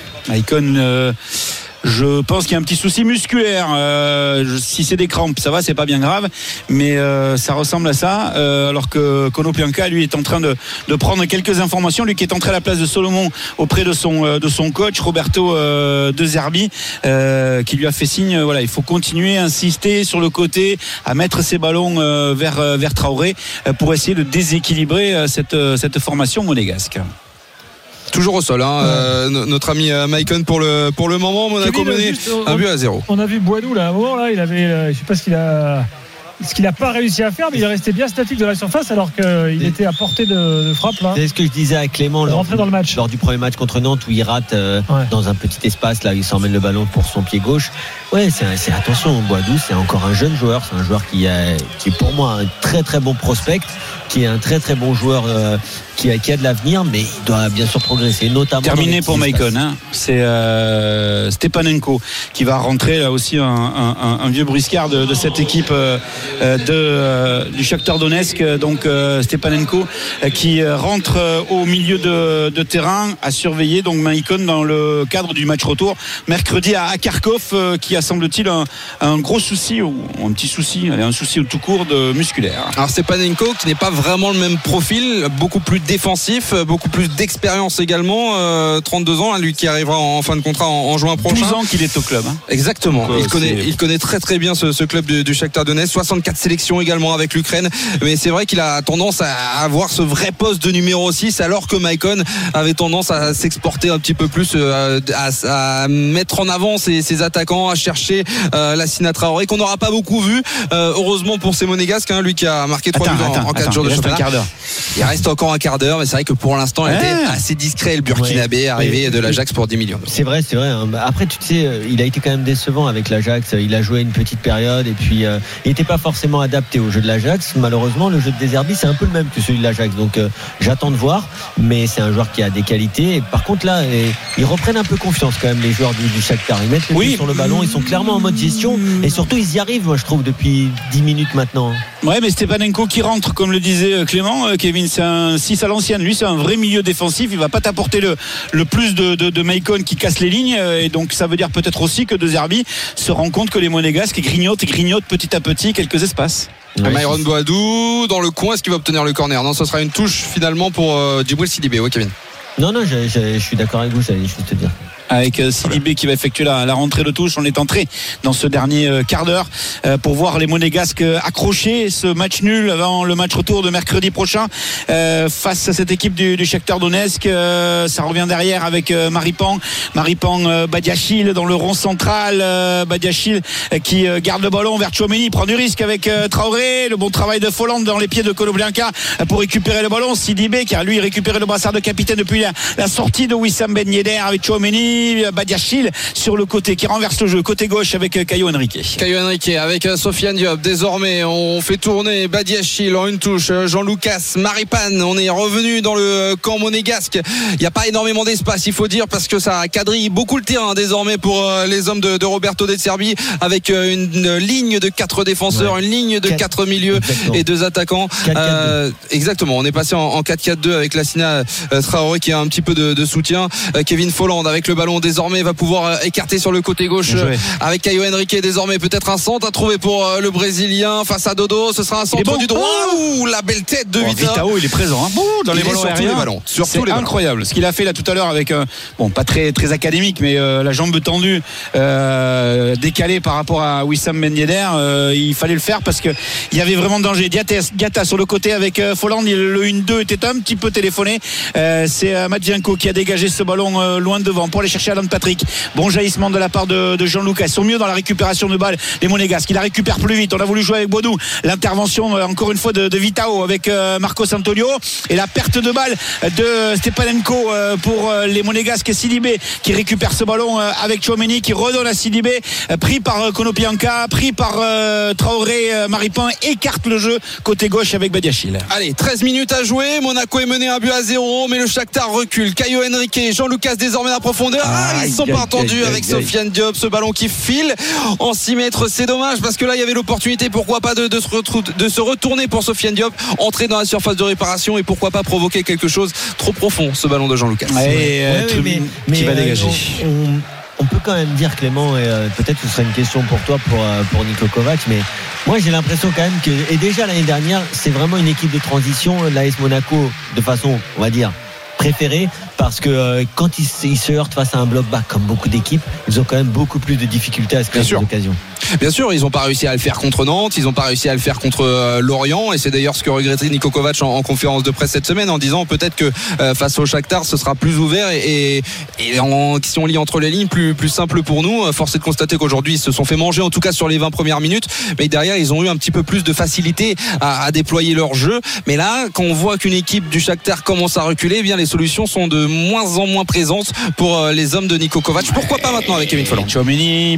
Euh, je pense qu'il y a un petit souci musculaire. Euh, si c'est des crampes, ça va, c'est pas bien grave, mais euh, ça ressemble à ça. Euh, alors que Konoplyanka, lui, est en train de, prendre quelques informations. Lui qui est entré à la place de Solomon auprès de son de son coach Roberto De Zerbi, qui lui a fait signe. Voilà, il faut continuer, insister sur le côté, à mettre ses ballons vers vers Traoré pour essayer de déséquilibrer cette cette formation monégasque. Toujours au sol, hein, euh, no- notre ami euh, Maicon pour le, pour le moment. Monaco mené un but à zéro. On a vu Boidou là, à un moment là, il avait, euh, je sais pas ce qu'il a, ce qu'il a pas réussi à faire, mais il est resté bien statique de la surface alors qu'il était à portée de, de frappe là. C'est ce que je disais à Clément lors, Rentrer dans le match. lors du premier match contre Nantes où il rate euh, Ouais. dans un petit espace là, il s'emmène le ballon pour son pied gauche. Ouais, c'est c'est- attention, Boadou, c'est encore un jeune joueur, c'est un joueur qui, a, qui est pour moi un très très bon prospect, qui est un très très bon joueur euh, qui, a, qui a de l'avenir, mais il doit bien sûr progresser, notamment. Terminé pour Maicon. Hein. C'est euh, Stepanenko qui va rentrer là aussi un, un- un- un vieux briscard de, de cette équipe de, euh, du Shakhtar Donetsk. Donc euh, Stepanenko euh, qui euh, rentre euh, au milieu de, de terrain à surveiller donc Maicon dans le cadre du match retour mercredi à, à Kharkov euh, qui a semble-t-il un, un gros souci ou un petit souci, un souci tout court de musculaire. Alors Stepanenko qui n'est pas vraiment le même profil, beaucoup plus défensif, beaucoup plus d'expérience également, euh, 32 ans, hein, lui qui arrivera en fin de contrat en, en juin 12 prochain. ans qu'il est au club. hein. Exactement. Donc, euh, il, connaît, il connaît très très bien ce, ce club du, du Shakhtar Donetsk. 64 sélections également avec l'Ukraine. Mais c'est vrai qu'il a tendance à avoir ce vrai poste de numéro 6 alors que Maicon avait tendance à s'exporter un petit peu plus, euh, à, à mettre en avant ses, ses attaquants, à chercher euh, la Sina Traoré qu'on n'aura pas beaucoup vu. Euh, heureusement pour ces monégasques, hein, lui qui a marqué 3 Attends, buts en, en 4 attends, jours de championnat. Il reste encore un quart d'heure, mais c'est vrai que pour l'instant, il Ouais. était assez discret. Le Burkinabé Ouais. arrivé Ouais. de l'Ajax pour 10 millions. C'est vrai, c'est vrai. hein. Bah, Après, tu sais, il a été quand même décevant avec l'Ajax. Il a joué une petite période et puis euh, il n'était pas forcément adapté au jeu de l'Ajax. Malheureusement, le jeu de Deserbi, c'est un peu le même que celui de l'Ajax. Donc, euh, j'attends de voir. Mais c'est un joueur qui a des qualités. Et par contre, là, et- ils reprennent un peu confiance quand même les joueurs du, du Shakhtar. Ils mettent les Oui. sur le ballon. Ils sont clairement en mode gestion et surtout, ils y arrivent. Moi, je trouve depuis 10 minutes maintenant. Ouais, mais Stepanenko qui rentre, comme le disait euh, Clément, euh, Kevin, c'est un 6 à l'ancienne. Lui, c'est un vrai milieu défensif. Il va pas t'apporter le, le plus de, de, de Maicon qui casse les lignes. Et donc, ça veut dire peut-être aussi que De Zerbi se rend compte que les Monégasques grignotent et grignotent petit à petit quelques espaces. Ouais, Myron c'est- Boadou dans le coin, est-ce qu'il va obtenir le corner Non, ce sera une touche finalement pour euh, Djibril Sidibé. Oui, Kevin. Non, non, je, je- je suis d'accord avec vous. J'allais juste te dire. Avec euh, Sidibé qui va effectuer la, rentrée de touche. On est entré dans ce dernier euh, quart d'heure euh, pour voir les Monégasques accrocher ce match nul avant le match retour de mercredi prochain face à cette équipe du, du Shakhtar Donetsk. Ça revient derrière avec Maripan, Maripan Badiachil dans le rond central. Badiachil qui garde le ballon vers Chouameni, prend du risque avec Traoré. Le bon travail de Folland dans les pieds de Konoblianka euh, pour récupérer le ballon. Sidibé qui a lui récupéré le brassard de capitaine depuis la, la sortie de Wissam Ben Yedder avec Chouameni, euh, Badiachil sur le côté qui renverse le jeu côté gauche avec euh, Caio Henrique. Caio Henrique avec euh, Sofiane Diop. Désormais, on fait tourner Badiachil en une touche. Jean-Lucas, Maripane. On est revenu dans le camp monégasque. Il n'y a pas énormément d'espace, il faut dire, parce que ça quadrille beaucoup le terrain désormais pour les hommes de, de Roberto De Serbi avec une, une ligne de quatre défenseurs, Ouais. une ligne de Quatre- quatre milieux Exactement. et deux attaquants. 4-4-2. Euh, exactement. On est passé en, en 4-4-2 avec Lassina Traoré qui a un petit peu de, de soutien. Kevin Folland avec le ballon désormais va pouvoir euh, écarter sur le côté gauche euh, avec Caio Henrique désormais peut-être un centre à trouver pour euh, le Brésilien face à Dodo. Ce sera un centre bon. du droit. Ouh, la belle tête de Oh, Vita. Vitao, il est présent hein. Dans les ballons sur tous aériens. les ballons. Sur C'est tous les ballons. incroyable. Ce qu'il a fait là tout à l'heure avec bon pas très très académique, mais euh, la jambe tendue euh, décalée par rapport à Wissam Ben Yedder, il fallait le faire parce que il y avait vraiment danger. Diatta, Diatta sur le côté avec Folland, le 1-2 était un petit peu téléphoné. C'est Madjenko qui a dégagé ce ballon loin devant pour aller chercher Alan Patrick. Bon jaillissement de la part de, Jean-Lucas. Ils sont mieux dans la récupération de balles, les Monégasques. Il la récupère plus vite. On a voulu jouer avec Baudou. L'intervention, euh, encore une fois, de, Vitao avec euh, Marcos Antonio. Et la perte de balle de Stepanenko euh, pour euh, les Monégasques et Sidibé qui récupère ce ballon avec Chouameni qui redonne à Sidibé, pris par Konopianka, pris par Traoré Maripin, écarte le jeu côté gauche avec Badiachil. Allez, 13 minutes à jouer. Monaco est mené un but à 0, mais le Shakhtar recule. Caio Henrique Jean-Lucas désormais à profondeur. Ah, ils sont pas entendus avec. Sofiane Diop. Ce ballon qui file en 6 mètres, c'est dommage parce que là, il y avait l'opportunité, pourquoi pas, de, de se de se retourner pour Sofiane Diop, entrer dans la surface de réparation et pourquoi pas provoquer quelque chose trop profond, ce ballon de Jean-Lucas. Euh, Ouais, ouais, Trubin mais- qui mais, va euh, dégager. on, on- on peut quand même dire Clément, et euh, peut-être que ce sera une question pour toi, pour, euh, pour Nico Kovac, mais moi j'ai l'impression quand même que, et déjà l'année dernière, c'est vraiment une équipe de transition, l'AS Monaco, de façon, on va dire, préférée, parce que euh, quand ils, se- ils se heurtent face à un bloc bas, comme beaucoup d'équipes, ils ont quand même beaucoup plus de difficultés à se créer des occasions. Bien sûr, ils n'ont pas réussi à le faire contre Nantes, ils n'ont pas réussi à le faire contre euh, Lorient, et c'est d'ailleurs ce que regrettait Nico Kovac en, en conférence de presse cette semaine en disant peut-être que euh, face au Shakhtar, ce sera plus ouvert et, et, et en, si on lit entre les lignes, plus, plus simple pour nous. Euh, Force est de constater qu'aujourd'hui, ils se sont fait manger, en tout cas sur les 20 premières minutes, mais derrière, ils ont eu un petit peu plus de facilité à, à déployer leur jeu. Mais là, quand on voit qu'une équipe du Shakhtar commence à reculer, eh bien les solutions sont de moins en moins présentes pour euh, les hommes de Nico Kovac. Pourquoi pas maintenant avec Kevin Folland?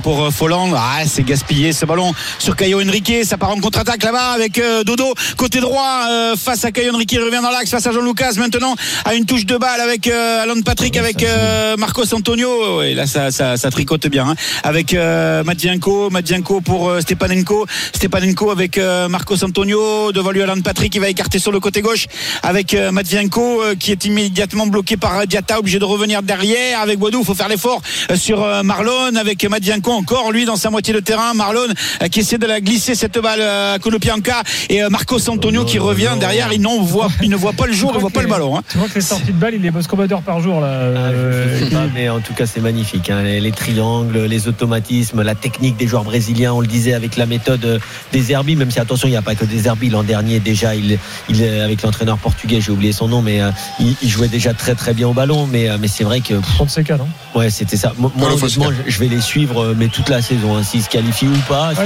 Pour. Ah, gaspillé ce ballon sur Caio Henrique. Ça part en contre-attaque là-bas avec euh, Dodo côté droit euh, face à Caio Henrique. Il revient dans l'axe face à Jean Lucas maintenant à une touche de balle avec euh, Alan Patrick avec Marcos Antonio. Et là, ça, ça, ça tricote bien hein. avec Madienko. Madienko pour Stepanenko. Stepanenko avec Marcos Antonio devant lui Alan Patrick. Il va écarter sur le côté gauche avec Matvienko qui est immédiatement bloqué par Diata, obligé de revenir derrière avec Boidou. Il faut faire l'effort sur Marlon avec Matvienko encore lui dans sa moitié de terrain. Marlon euh, qui essaie de la glisser cette balle euh, à Konopianka et euh, Marcos Antonio qui revient derrière. Il, n'en voit, il ne voit pas le jour, il ne voit pas le ballon. hein. Tu vois que les sorties de balles, il est boss combatteur par jour là. Ah, euh, je sais pas, mais en tout cas, c'est magnifique. hein. Les, les triangles, les automatismes, la technique des joueurs brésiliens. On le disait avec la méthode des Herbis, même si attention, il n'y a pas que des Herbis. L'an dernier, déjà, il, il avec l'entraîneur portugais, j'ai oublié son nom, mais euh, il, il jouait déjà très très bien au ballon. Mais, euh, mais c'est vrai que cas, non? Ouais, c'était ça. Moi, honnêtement, Fonseca. je, vais les suivre, mais toute la saison. hein. S'ils se qualifient ou pas, Ouais,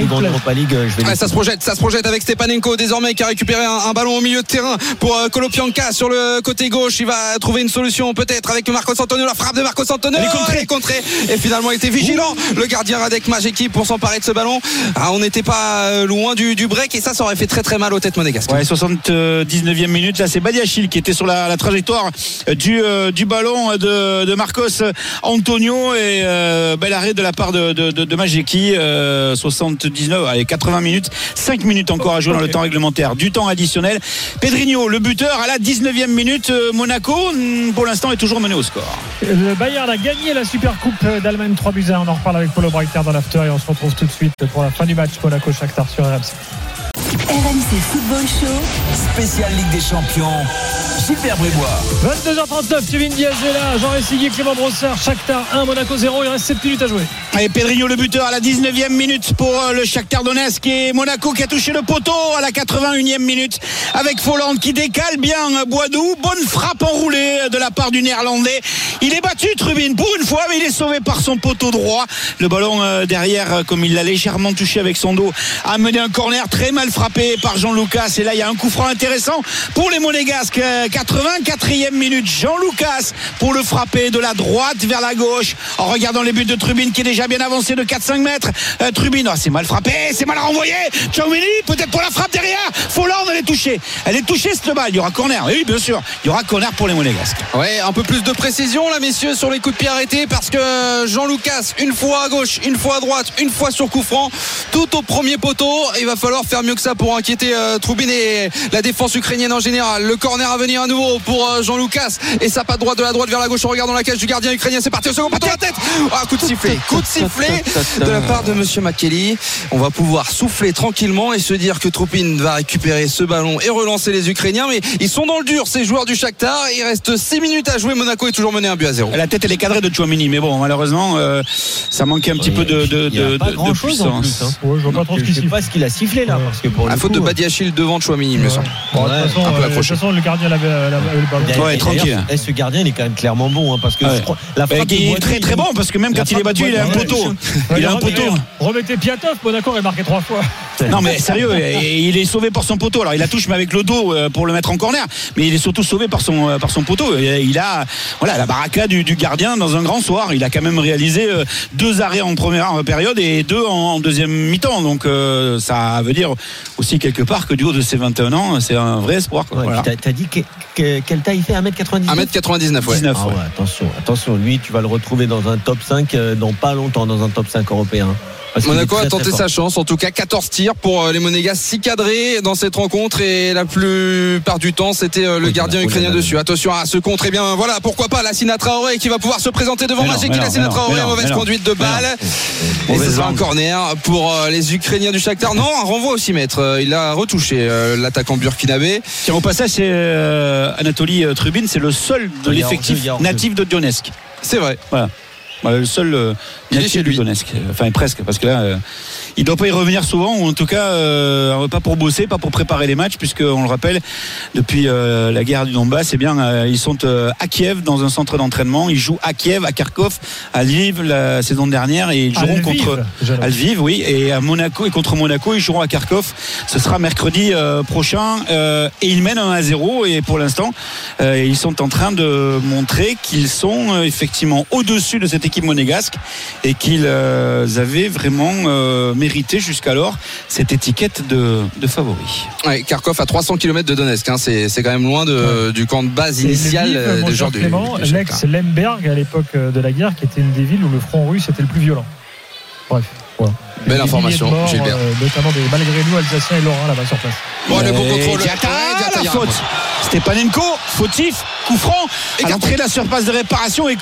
League, euh, je vais Ouais, les ça se projette, ça se projette avec Stepanenko désormais qui a récupéré un, un ballon au milieu de terrain pour euh, Kolopianka sur le côté gauche. Il va trouver une solution peut-être avec Marcos Antonio, la frappe de Marcos Antonio. Elle est contrée. Elle est contrée. Et finalement, il était vigilant. Le gardien Radek Majeki pour s'emparer de ce ballon. Ah, on n'était pas euh, loin du, du break et ça, ça aurait fait très très mal aux têtes monégasques. Ouais, 79e minute. Là, c'est Badiachil qui était sur la, la trajectoire du, euh, du ballon de, de Marcos Antonio et euh, bel arrêt de la part de, de, de, de Majeki. euh, 79, allez, 80 minutes. 5 minutes encore à jouer dans le temps réglementaire. Du temps additionnel. Pedrinho, le buteur, à la 19e minute. euh, Monaco, hmm, pour l'instant, est toujours mené au score. Le Bayern a gagné la Super Coupe d'Allemagne 3 buts à 1. On en reparle avec Paulo Breiter dans l'after et on se retrouve tout de suite pour la fin du match Monaco-Shakhtar sur RMC. RMC Football Show. Spécial Ligue des Champions. Gilbert Bribois. 22h39, Kevin Diaz est là, Jean Ressigui, Clément Brossard, Shakhtar 1, Monaco 0. Il reste 7 minutes à jouer. Et Pedrinho le buteur à la 19e minute pour euh, le Shakhtar Donetsk et Monaco qui a touché le poteau à la 81e minute avec Folland qui décale bien euh, Boidou. Bonne frappe enroulée euh, de la part du néerlandais. Il est battu Trubin pour une fois mais il est sauvé par son poteau droit. Le ballon derrière comme il l'a légèrement touché avec son dos a mené un corner très mal frappé par Jean Lucas et là il y a un coup franc intéressant pour les Monégasques. Euh, 84e minute Jean Lucas pour le frapper de la droite vers la gauche en regardant les buts de Trubin qui est déjà bien avancé de 4-5 mètres. Euh, Trubin, oh, c'est mal frappé, c'est mal renvoyé. Chouameni, peut-être pour la frappe derrière. Folland, elle est touchée. Elle est touchée cette balle. Il y aura corner. Oui, bien sûr. Il y aura corner pour les Monégasques. Ouais, un peu plus de précision là, messieurs, sur les coups de pied arrêtés parce que Jean Lucas, une fois à gauche, une fois à droite, une fois sur coup franc, tout au premier poteau. Il va falloir faire mieux que ça pour inquiéter euh, Troubin et la défense ukrainienne en général. Le corner à venir à nouveau pour euh, Jean Lucas et sa patte droite de la droite vers la gauche en regardant la cage du gardien ukrainien. C'est parti au second poteau, la tête. Ah, coup de sifflet, coup de sifflet de la part de Monsieur McKelly. On va pouvoir souffler tranquillement et se dire que Troupin va récupérer ce ballon et relancer les Ukrainiens. Mais ils sont dans le dur, ces joueurs du Shakhtar. Il reste 6 minutes à jouer. Monaco est toujours mené un but à zéro. La tête, elle est cadrée de Chouamini. Mais bon, malheureusement, euh, ça manquait un petit peu de, de, de, pas de- de puissance. plus, hein. Ouais, je vois pas trop ce pas qu'il a sifflé là, Ouais. parce que pour La le faute coup, de Badiachil devant Chouamini, il me semble. Bon, de Ouais, toute façon, un peu euh, de toute façon, le gardien l'avait la- le ballon. Ouais, tranquille. ce gardien, il est quand même clairement bon, hein, parce que Ouais. je crois- la frappe il est très très bon parce que même La quand il est battu, il a un poteau. Il a un poteau. Remettez Piatov, Monaco est marqué trois fois. Non mais sérieux, il est sauvé par son poteau. Alors il la touche mais avec le dos euh, pour le mettre en corner, mais il est surtout sauvé par son euh, par son poteau. Et Il a voilà la baraka du, du gardien dans un grand soir. Il a quand même réalisé euh, deux arrêts en première période et deux en, en deuxième mi-temps. Donc euh, ça veut dire aussi quelque part que du haut de ses 21 ans, c'est un vrai espoir. Ouais, Voilà. T'as dit que- que- quelle taille il fait? 1m90 1m99, ouais. 19, Ah ouais, attention, attention, lui, tu vas le retrouver dans un top 5 euh, dans pas longtemps, dans un top 5 européen. Qu'il Monaco a tenté sa chance, en tout cas 14 tirs pour euh, les Monégas, 6 cadrés dans cette rencontre et la plupart du temps c'était euh, le Oui, gardien là ukrainien là là. dessus. Attention à ce contre, et bien voilà, pourquoi pas Lassina Traoré qui va pouvoir se présenter devant Magic Lassina Traoré, mauvaise conduite de balle. Et Mauvaise ce sera un corner pour euh, les Ukrainiens du Shakhtar. Non, un renvoi aussi maître. Il a retouché l'attaquant burkinabé. Tiens, au passage, c'est euh, Anatoly Trubin, c'est le seul de l'effectif natif de Donetsk. C'est vrai. Voilà, le seul euh, Il est chez lui. Donetsk. Enfin, presque, parce que là, euh, il doit pas y revenir souvent, ou en tout cas, euh, pas pour bosser, pas pour préparer les matchs, puisque on le rappelle, depuis euh, la guerre du Donbass, eh bien, euh, ils sont à Kiev dans un centre d'entraînement. Ils jouent à Kiev, à Kharkov, à Lviv la saison dernière, et ils joueront Lviv, contre à Lviv, oui, et à Monaco et contre Monaco, ils joueront à Kharkov. Ce sera mercredi prochain, et ils mènent 1 à 0. Et pour l'instant, ils sont en train de montrer qu'ils sont effectivement au-dessus de cette équipe monégasque et qu'ils avaient vraiment mérité jusqu'alors cette étiquette de, de favori. Ouais, Kharkov à 300 km de Donetsk. hein. C'est c'est quand même loin de, du camp de base initial du, Clément, du Shakhtar. l'ex-Lemberg à l'époque euh, de la guerre, qui était une des villes où le front russe était le plus violent. Bref, voilà. Belle Des information, de morts, Gilbert. euh, notamment des malgré nous, Alsaciens et Lorrains là-bas sur place. Bon, le bon contrôle. Y la a un faute. Stepanenko, fautif, coup franc, à l'entrée de la surface de réparation et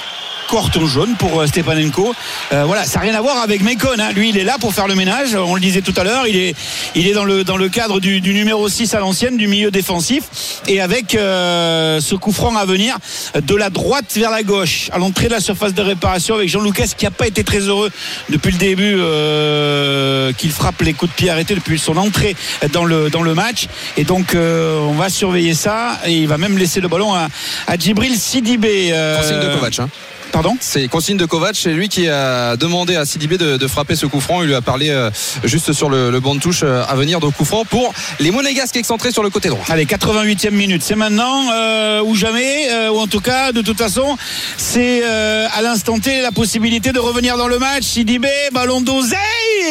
carton jaune pour euh, Stepanenko. Euh, voilà, ça n'a rien à voir avec Mekon. hein. Lui, il est là pour faire le ménage. On le disait tout à l'heure, il est, il est dans le, dans le cadre du, du numéro 6 à l'ancienne, du milieu défensif. Et avec euh, ce coup franc à venir, de la droite vers la gauche, à l'entrée de la surface de réparation avec Jean Lucas qui n'a pas été très heureux depuis le début euh, qu'il frappe les coups de pied arrêtés depuis son entrée dans le, dans le match. Et donc, euh, on va surveiller ça. Et il va même laisser le ballon à, à Djibril Sidibé. euh, Kovac. hein. Pardon C'est consigne de Kovac, c'est lui qui a demandé à Sidibé de, de frapper ce coup franc. Il lui a parlé euh, juste sur le, le banc de touche euh, à venir de coup franc pour les Monégasques excentrés sur le côté droit. Allez, 88e minute. C'est maintenant euh, ou jamais, euh, ou en tout cas, de toute façon, c'est à l'instant T la possibilité de revenir dans le match. Sidibé, ballon dosé,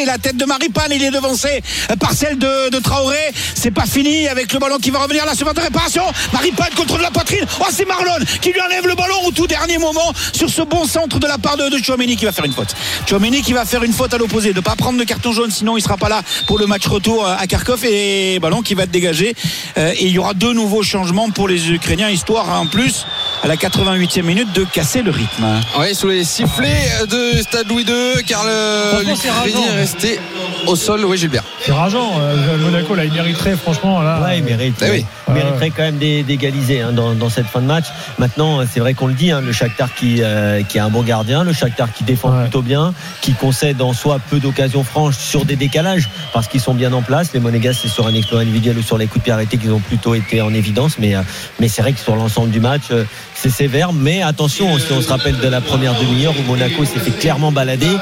la tête de Maripane, il est devancé par celle de, Traoré. C'est pas fini avec le ballon qui va revenir là sur de réparation. Maripane contre la poitrine. Oh, c'est Marlon qui lui enlève le ballon au tout dernier moment sur ce bon centre de la part de, de Chouameni qui va faire une faute. Chouameni qui va faire une faute à l'opposé, de pas prendre de carton jaune, sinon il sera pas là pour le match retour euh, à Kharkov et ballon qui va être dégagé. Euh, et il y aura deux nouveaux changements pour les Ukrainiens, histoire en plus à la 88e minute de casser le rythme. Oui, sous les sifflets de Stade Louis II, car le est resté au sol. Oui, Gilbert. C'est rageant. euh, Monaco, là, il mériterait, franchement. Là, Ouais, il mérite. Eh oui. Il mériterait quand même d'é- d'égaliser hein, dans, dans cette fin de match. Maintenant, c'est vrai qu'on le dit, hein, le Shakhtar qui, euh, qui a un bon gardien, le Shakhtar qui défend Ouais. plutôt bien, qui concède en soi peu d'occasions franches sur des décalages parce qu'ils sont bien en place. Les Monégas, c'est sur un exploit individuel ou sur les coups de pied arrêtés qu'ils ont plutôt été en évidence. Mais, euh, mais c'est vrai que sur l'ensemble du match, euh, c'est sévère. Mais attention, si on se rappelle de la première demi-heure où Monaco s'est fait clairement balader,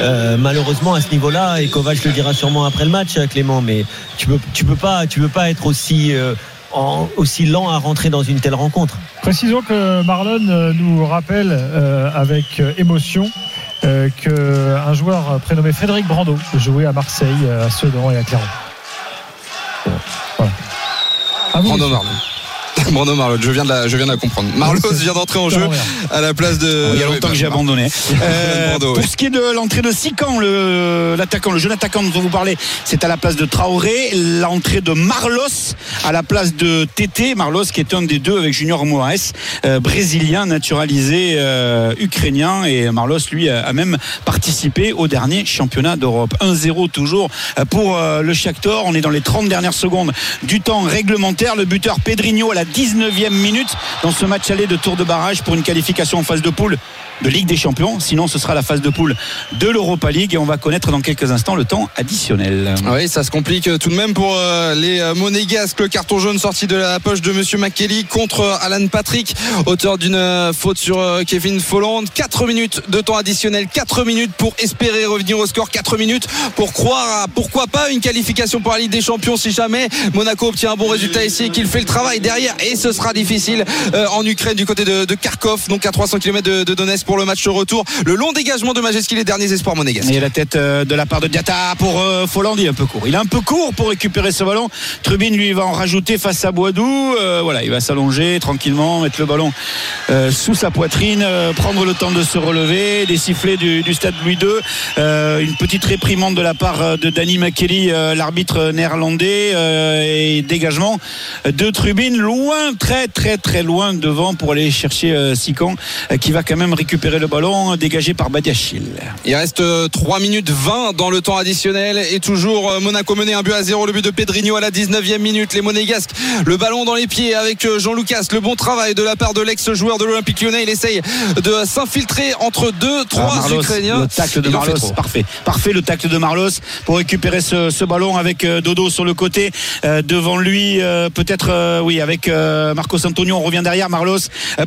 euh, malheureusement à ce niveau-là, et Kovac le dira sûrement après le match, Clément, mais tu peux, tu peux pas, tu peux pas être aussi euh, en- aussi lent à rentrer dans une telle rencontre. Précisons que Marlon euh, nous rappelle euh, avec euh, émotion euh, qu'un joueur prénommé Frédéric Brando jouait à Marseille, euh, à Sedan et à Clermont. Voilà. À vous, Brando. Marlon. Brando Marlon, je viens de la, je viens de la comprendre. Marlos vient d'entrer en jeu à la place de. Il y a longtemps que j'ai abandonné. Euh, pour ce qui est de l'entrée de Sican, le- l'attaquant, le, jeune attaquant dont vous parlez, c'est à la place de Traoré. L'entrée de Marlos à la place de Tété. Marlos qui est un des deux avec Junior Moraes, euh, brésilien naturalisé euh, ukrainien. Et Marlos, lui, a, a même participé au dernier championnat d'Europe. 1-0 toujours pour euh, le Shakhtar. On est dans les 30 dernières secondes du temps réglementaire. Le buteur Pedrinho à la 19e minute dans ce match aller de tour de barrage pour une qualification en phase de poule de Ligue des Champions. Sinon, ce sera la phase de poule de l'Europa League et on va connaître dans quelques instants le temps additionnel. Oui, ça se complique tout de même pour euh, les euh, Monégasques. Le carton jaune sorti de la poche de Monsieur McKelly contre euh, Alan Patrick, auteur d'une faute sur Kevin Folland. 4 minutes de temps additionnel, 4 minutes pour espérer revenir au score, 4 minutes pour croire à pourquoi pas une qualification pour la Ligue des Champions si jamais Monaco obtient un bon résultat ici et qu'il fait le travail derrière. Ce sera difficile en Ukraine du côté de, Kharkov, donc à 300 km de, Donetsk pour le match retour. Le long dégagement de Majeski, les derniers espoirs monégasques. Et la tête euh, de la part de Diata pour euh, Folland, il est un peu court. Il est un peu court pour récupérer ce ballon. Trubin lui va en rajouter face à Boadou. Euh, voilà, il va s'allonger tranquillement, mettre le ballon sous sa poitrine, prendre le temps de se relever, des sifflets du, stade Louis II. une petite réprimande de la part de Danny McKelly, l'arbitre néerlandais, et dégagement de Trubin loin, très très très loin devant pour aller chercher Sican qui va quand même récupérer le ballon dégagé par Badiachil. Il reste 3 euh, minutes 20 dans le temps additionnel et toujours euh, Monaco mené un but à 0 le but de Pedrinho à la 19e minute. Les Monégasques le ballon dans les pieds avec euh, Jean-Lucas. Le bon travail de la part de l'ex-joueur de l'Olympique Lyonnais. Il essaye de s'infiltrer entre deux trois ah, Ukrainiens. le tacle de Marlos. parfait. Parfait le tacle de Marlos pour récupérer ce, ballon avec Dodo sur le côté devant lui peut-être oui avec Marcos Antonio on revient derrière Marlos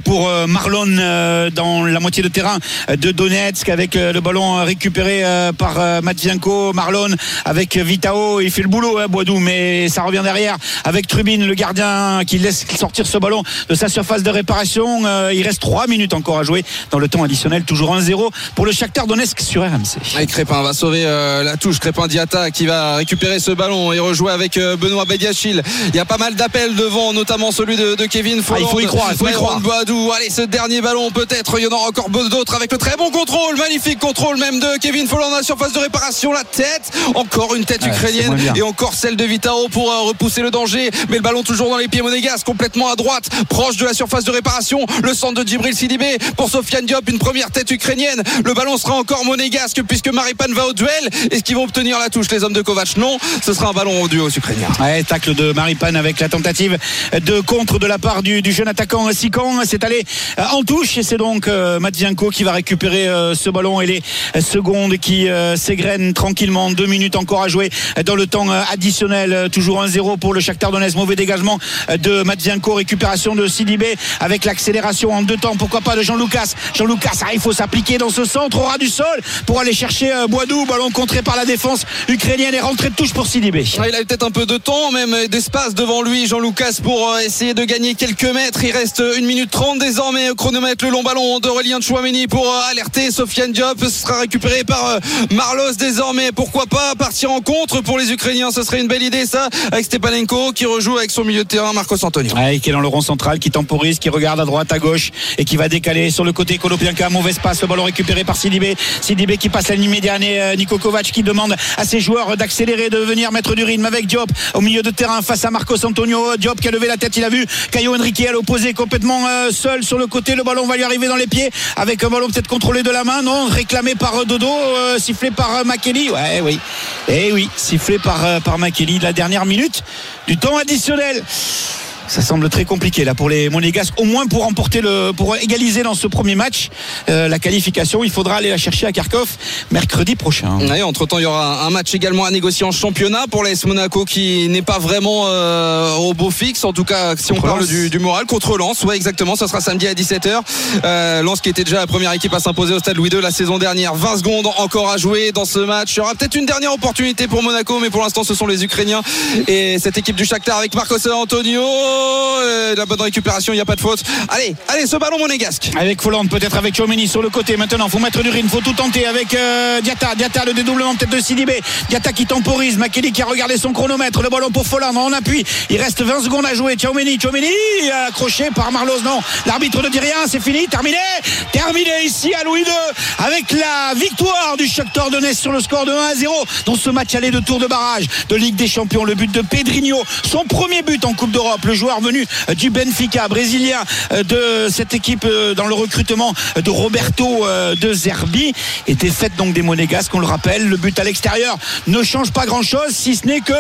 pour Marlon dans la moitié de terrain de Donetsk avec euh, le ballon récupéré euh, par euh, Matvienko, Marlon avec Vitao. Il fait le boulot, hein, mais ça revient derrière avec Trubin, le gardien qui laisse sortir ce ballon de sa surface de réparation. Il reste 3 minutes encore à jouer dans le temps additionnel. Toujours 1-0 pour le Shakhtar Donetsk sur RMC. Crépin va sauver la touche. Crépin Diata qui va récupérer ce ballon et rejouer avec Benoît. Il y a pas mal d'appels devant, notamment celui de, Kevin ah, il faut y croire, il faut y croire. Boadou. Allez, ce dernier ballon peut-être. Il y en aura encore d'autres avec le très bon contrôle, magnifique contrôle même de Kevin Folland à la surface de réparation. La tête, encore une tête ukrainienne et encore celle de Vitao pour euh, repousser le danger. Mais le ballon toujours dans les pieds monégasques, complètement à droite, proche de la surface de réparation. Le centre de Djibril Sidibé pour Sofiane Diop, une première tête ukrainienne. Le ballon sera encore monégasque puisque Maripan va au duel. Est-ce qu'ils vont obtenir la touche les hommes de Kovac? Non, ce sera un ballon au duo ukrainien. Ouais, tacle de Maripan avec la tentative de contre de la part du, jeune attaquant Sikan. C'est allé euh, en touche et c'est donc euh, qui va récupérer euh, ce ballon et les secondes qui s'égrènent tranquillement. Deux minutes encore à jouer dans le temps additionnel. Toujours 1-0 pour le Shakhtar Donetsk. Mauvais dégagement de Matvienko. Récupération de Sidibé avec l'accélération en deux temps. Pourquoi pas de Jean-Lucas? Jean-Lucas, ah, il faut s'appliquer dans ce centre au ras du sol pour aller chercher Boidou. Ballon contré par la défense ukrainienne et rentrée de touche pour Sidibé. il a peut-être un peu de temps, même d'espace devant lui, Jean-Lucas, pour de gagner quelques mètres. Il reste une minute 30 désormais. Chronomètre le long ballon d'Aurélien Chouameni pour euh, alerter Sofiane Diop. Ce sera récupéré par euh, Marlos désormais. Pourquoi pas partir en contre pour les Ukrainiens? Ce serait une belle idée ça avec Stepanenko qui rejoue avec son milieu de terrain Marcos Antonio. qui est dans le rond central, qui temporise, qui regarde à droite, à gauche et qui va décaler sur le côté Kolopianka. Mauvaise passe, le ballon récupéré par Sidibé. Sidibé qui passe la ligne médiane et euh, Niko Kovac qui demande à ses joueurs d'accélérer, de venir mettre du rythme avec Diop au milieu de terrain face à Marcos Antonio. Diop qui a levé la tête, il a vu Caio Henrique à l'opposé complètement seul sur le côté. Le ballon va lui arriver dans les pieds avec un ballon peut-être contrôlé de la main, non Réclamé par Dodo, euh, sifflé par euh, Makeli. Ouais, oui. Eh oui, sifflé par, euh, par. La dernière minute du temps additionnel ça semble très compliqué là pour les Monégasques, au moins pour remporter le, pour égaliser dans ce premier match euh, la qualification. Il faudra aller la chercher à Kharkov mercredi prochain. entre temps, il y aura un match également à négocier en championnat pour l'AS Monaco qui n'est pas vraiment euh, au beau fixe. En tout cas, si on parle du, moral contre Lens, ouais, exactement. Ça sera samedi à 17h. Euh, Lens qui était déjà la première équipe à s'imposer au stade Louis II la saison dernière. 20 secondes encore à jouer dans ce match. Il y aura peut-être une dernière opportunité pour Monaco, mais pour l'instant, ce sont les Ukrainiens et cette équipe du Shakhtar avec Marcos Antonio. Euh, la bonne récupération, il n'y a pas de faute. Allez, allez, ce ballon monégasque. Avec Folland, peut-être avec Chomini sur le côté. Maintenant, faut mettre du rythme, faut tout tenter avec euh, Diata. Diata, le dédoublement peut-être de Sidibé. Diata qui temporise. Makeli qui a regardé son chronomètre. Le ballon pour Folland en appui. Il reste 20 secondes à jouer. Chomini, Chomini accroché par Marlos. Non, l'arbitre ne dit rien. C'est fini, terminé. Terminé ici à Louis II avec la victoire du Shakhtar Donetsk sur le score de 1 à 0 dans ce match aller de tour de barrage de Ligue des Champions. Le but de Pedrinho, son premier but en Coupe d'Europe. Le joueur venu du Benfica, brésilien de cette équipe dans le recrutement de Roberto de Zerbi, était faite donc des Monégasques, on le rappelle. Le but à l'extérieur ne change pas grand-chose, si ce n'est que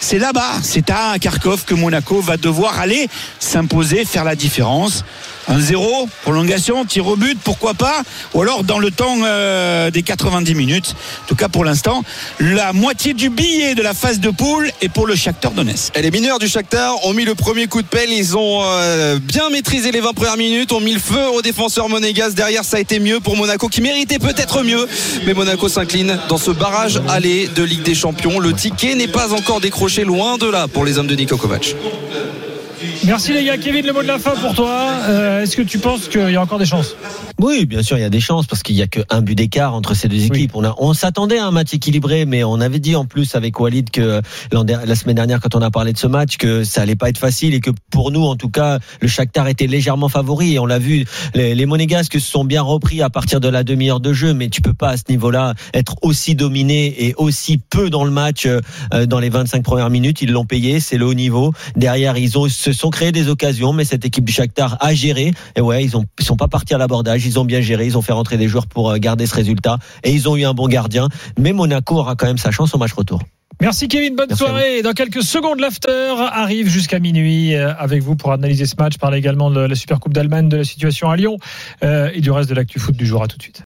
c'est là-bas, c'est à Kharkov que Monaco va devoir aller s'imposer, faire la différence. 1-0, prolongation, tir au but, pourquoi pas Ou alors dans le temps euh, des 90 minutes. En tout cas, pour l'instant, la moitié du billet de la phase de poule est pour le Shakhtar Donetsk. Et les mineurs du Shakhtar ont mis le premier coup de pelle. Ils ont euh, bien maîtrisé les 20 premières minutes, ont mis le feu aux défenseurs monégasques. Derrière, ça a été mieux pour Monaco, qui méritait peut-être mieux. Mais Monaco s'incline dans ce barrage aller de Ligue des Champions. Le ticket n'est pas encore décroché loin de là pour les hommes de Niko Kovac. Merci les gars. Kevin, le mot de la fin pour toi. Euh, Est-ce que tu penses qu'il y a encore des chances? Oui, bien sûr, il y a des chances parce qu'il y a qu'un but d'écart entre ces deux équipes. On, a, on s'attendait à un match équilibré, mais on avait dit en plus avec Walid que la semaine dernière, quand on a parlé de ce match, que ça allait pas être facile et que pour nous, en tout cas, le Shakhtar était légèrement favori. Et on l'a vu, les, les Monégasques se sont bien repris à partir de la demi-heure de jeu, mais tu peux pas à ce niveau-là être aussi dominé et aussi peu dans le match euh, dans les 25 premières minutes. Ils l'ont payé, c'est le haut niveau. Derrière, ils ont se sont créés des occasions, mais cette équipe du Shakhtar a géré. Et ouais, ils ont ils sont pas partis à l'abordage, ils ont bien géré, ils ont fait rentrer des joueurs pour euh, garder ce résultat et ils ont eu un bon gardien. Mais Monaco aura quand même sa chance au match retour. Merci Kevin, bonne Merci soirée. Dans quelques secondes, l'after arrive jusqu'à minuit euh, avec vous pour analyser ce match, parler également de la Super Coupe d'Allemagne, de la situation à Lyon euh, et du reste de l'actu foot du jour. À tout de suite.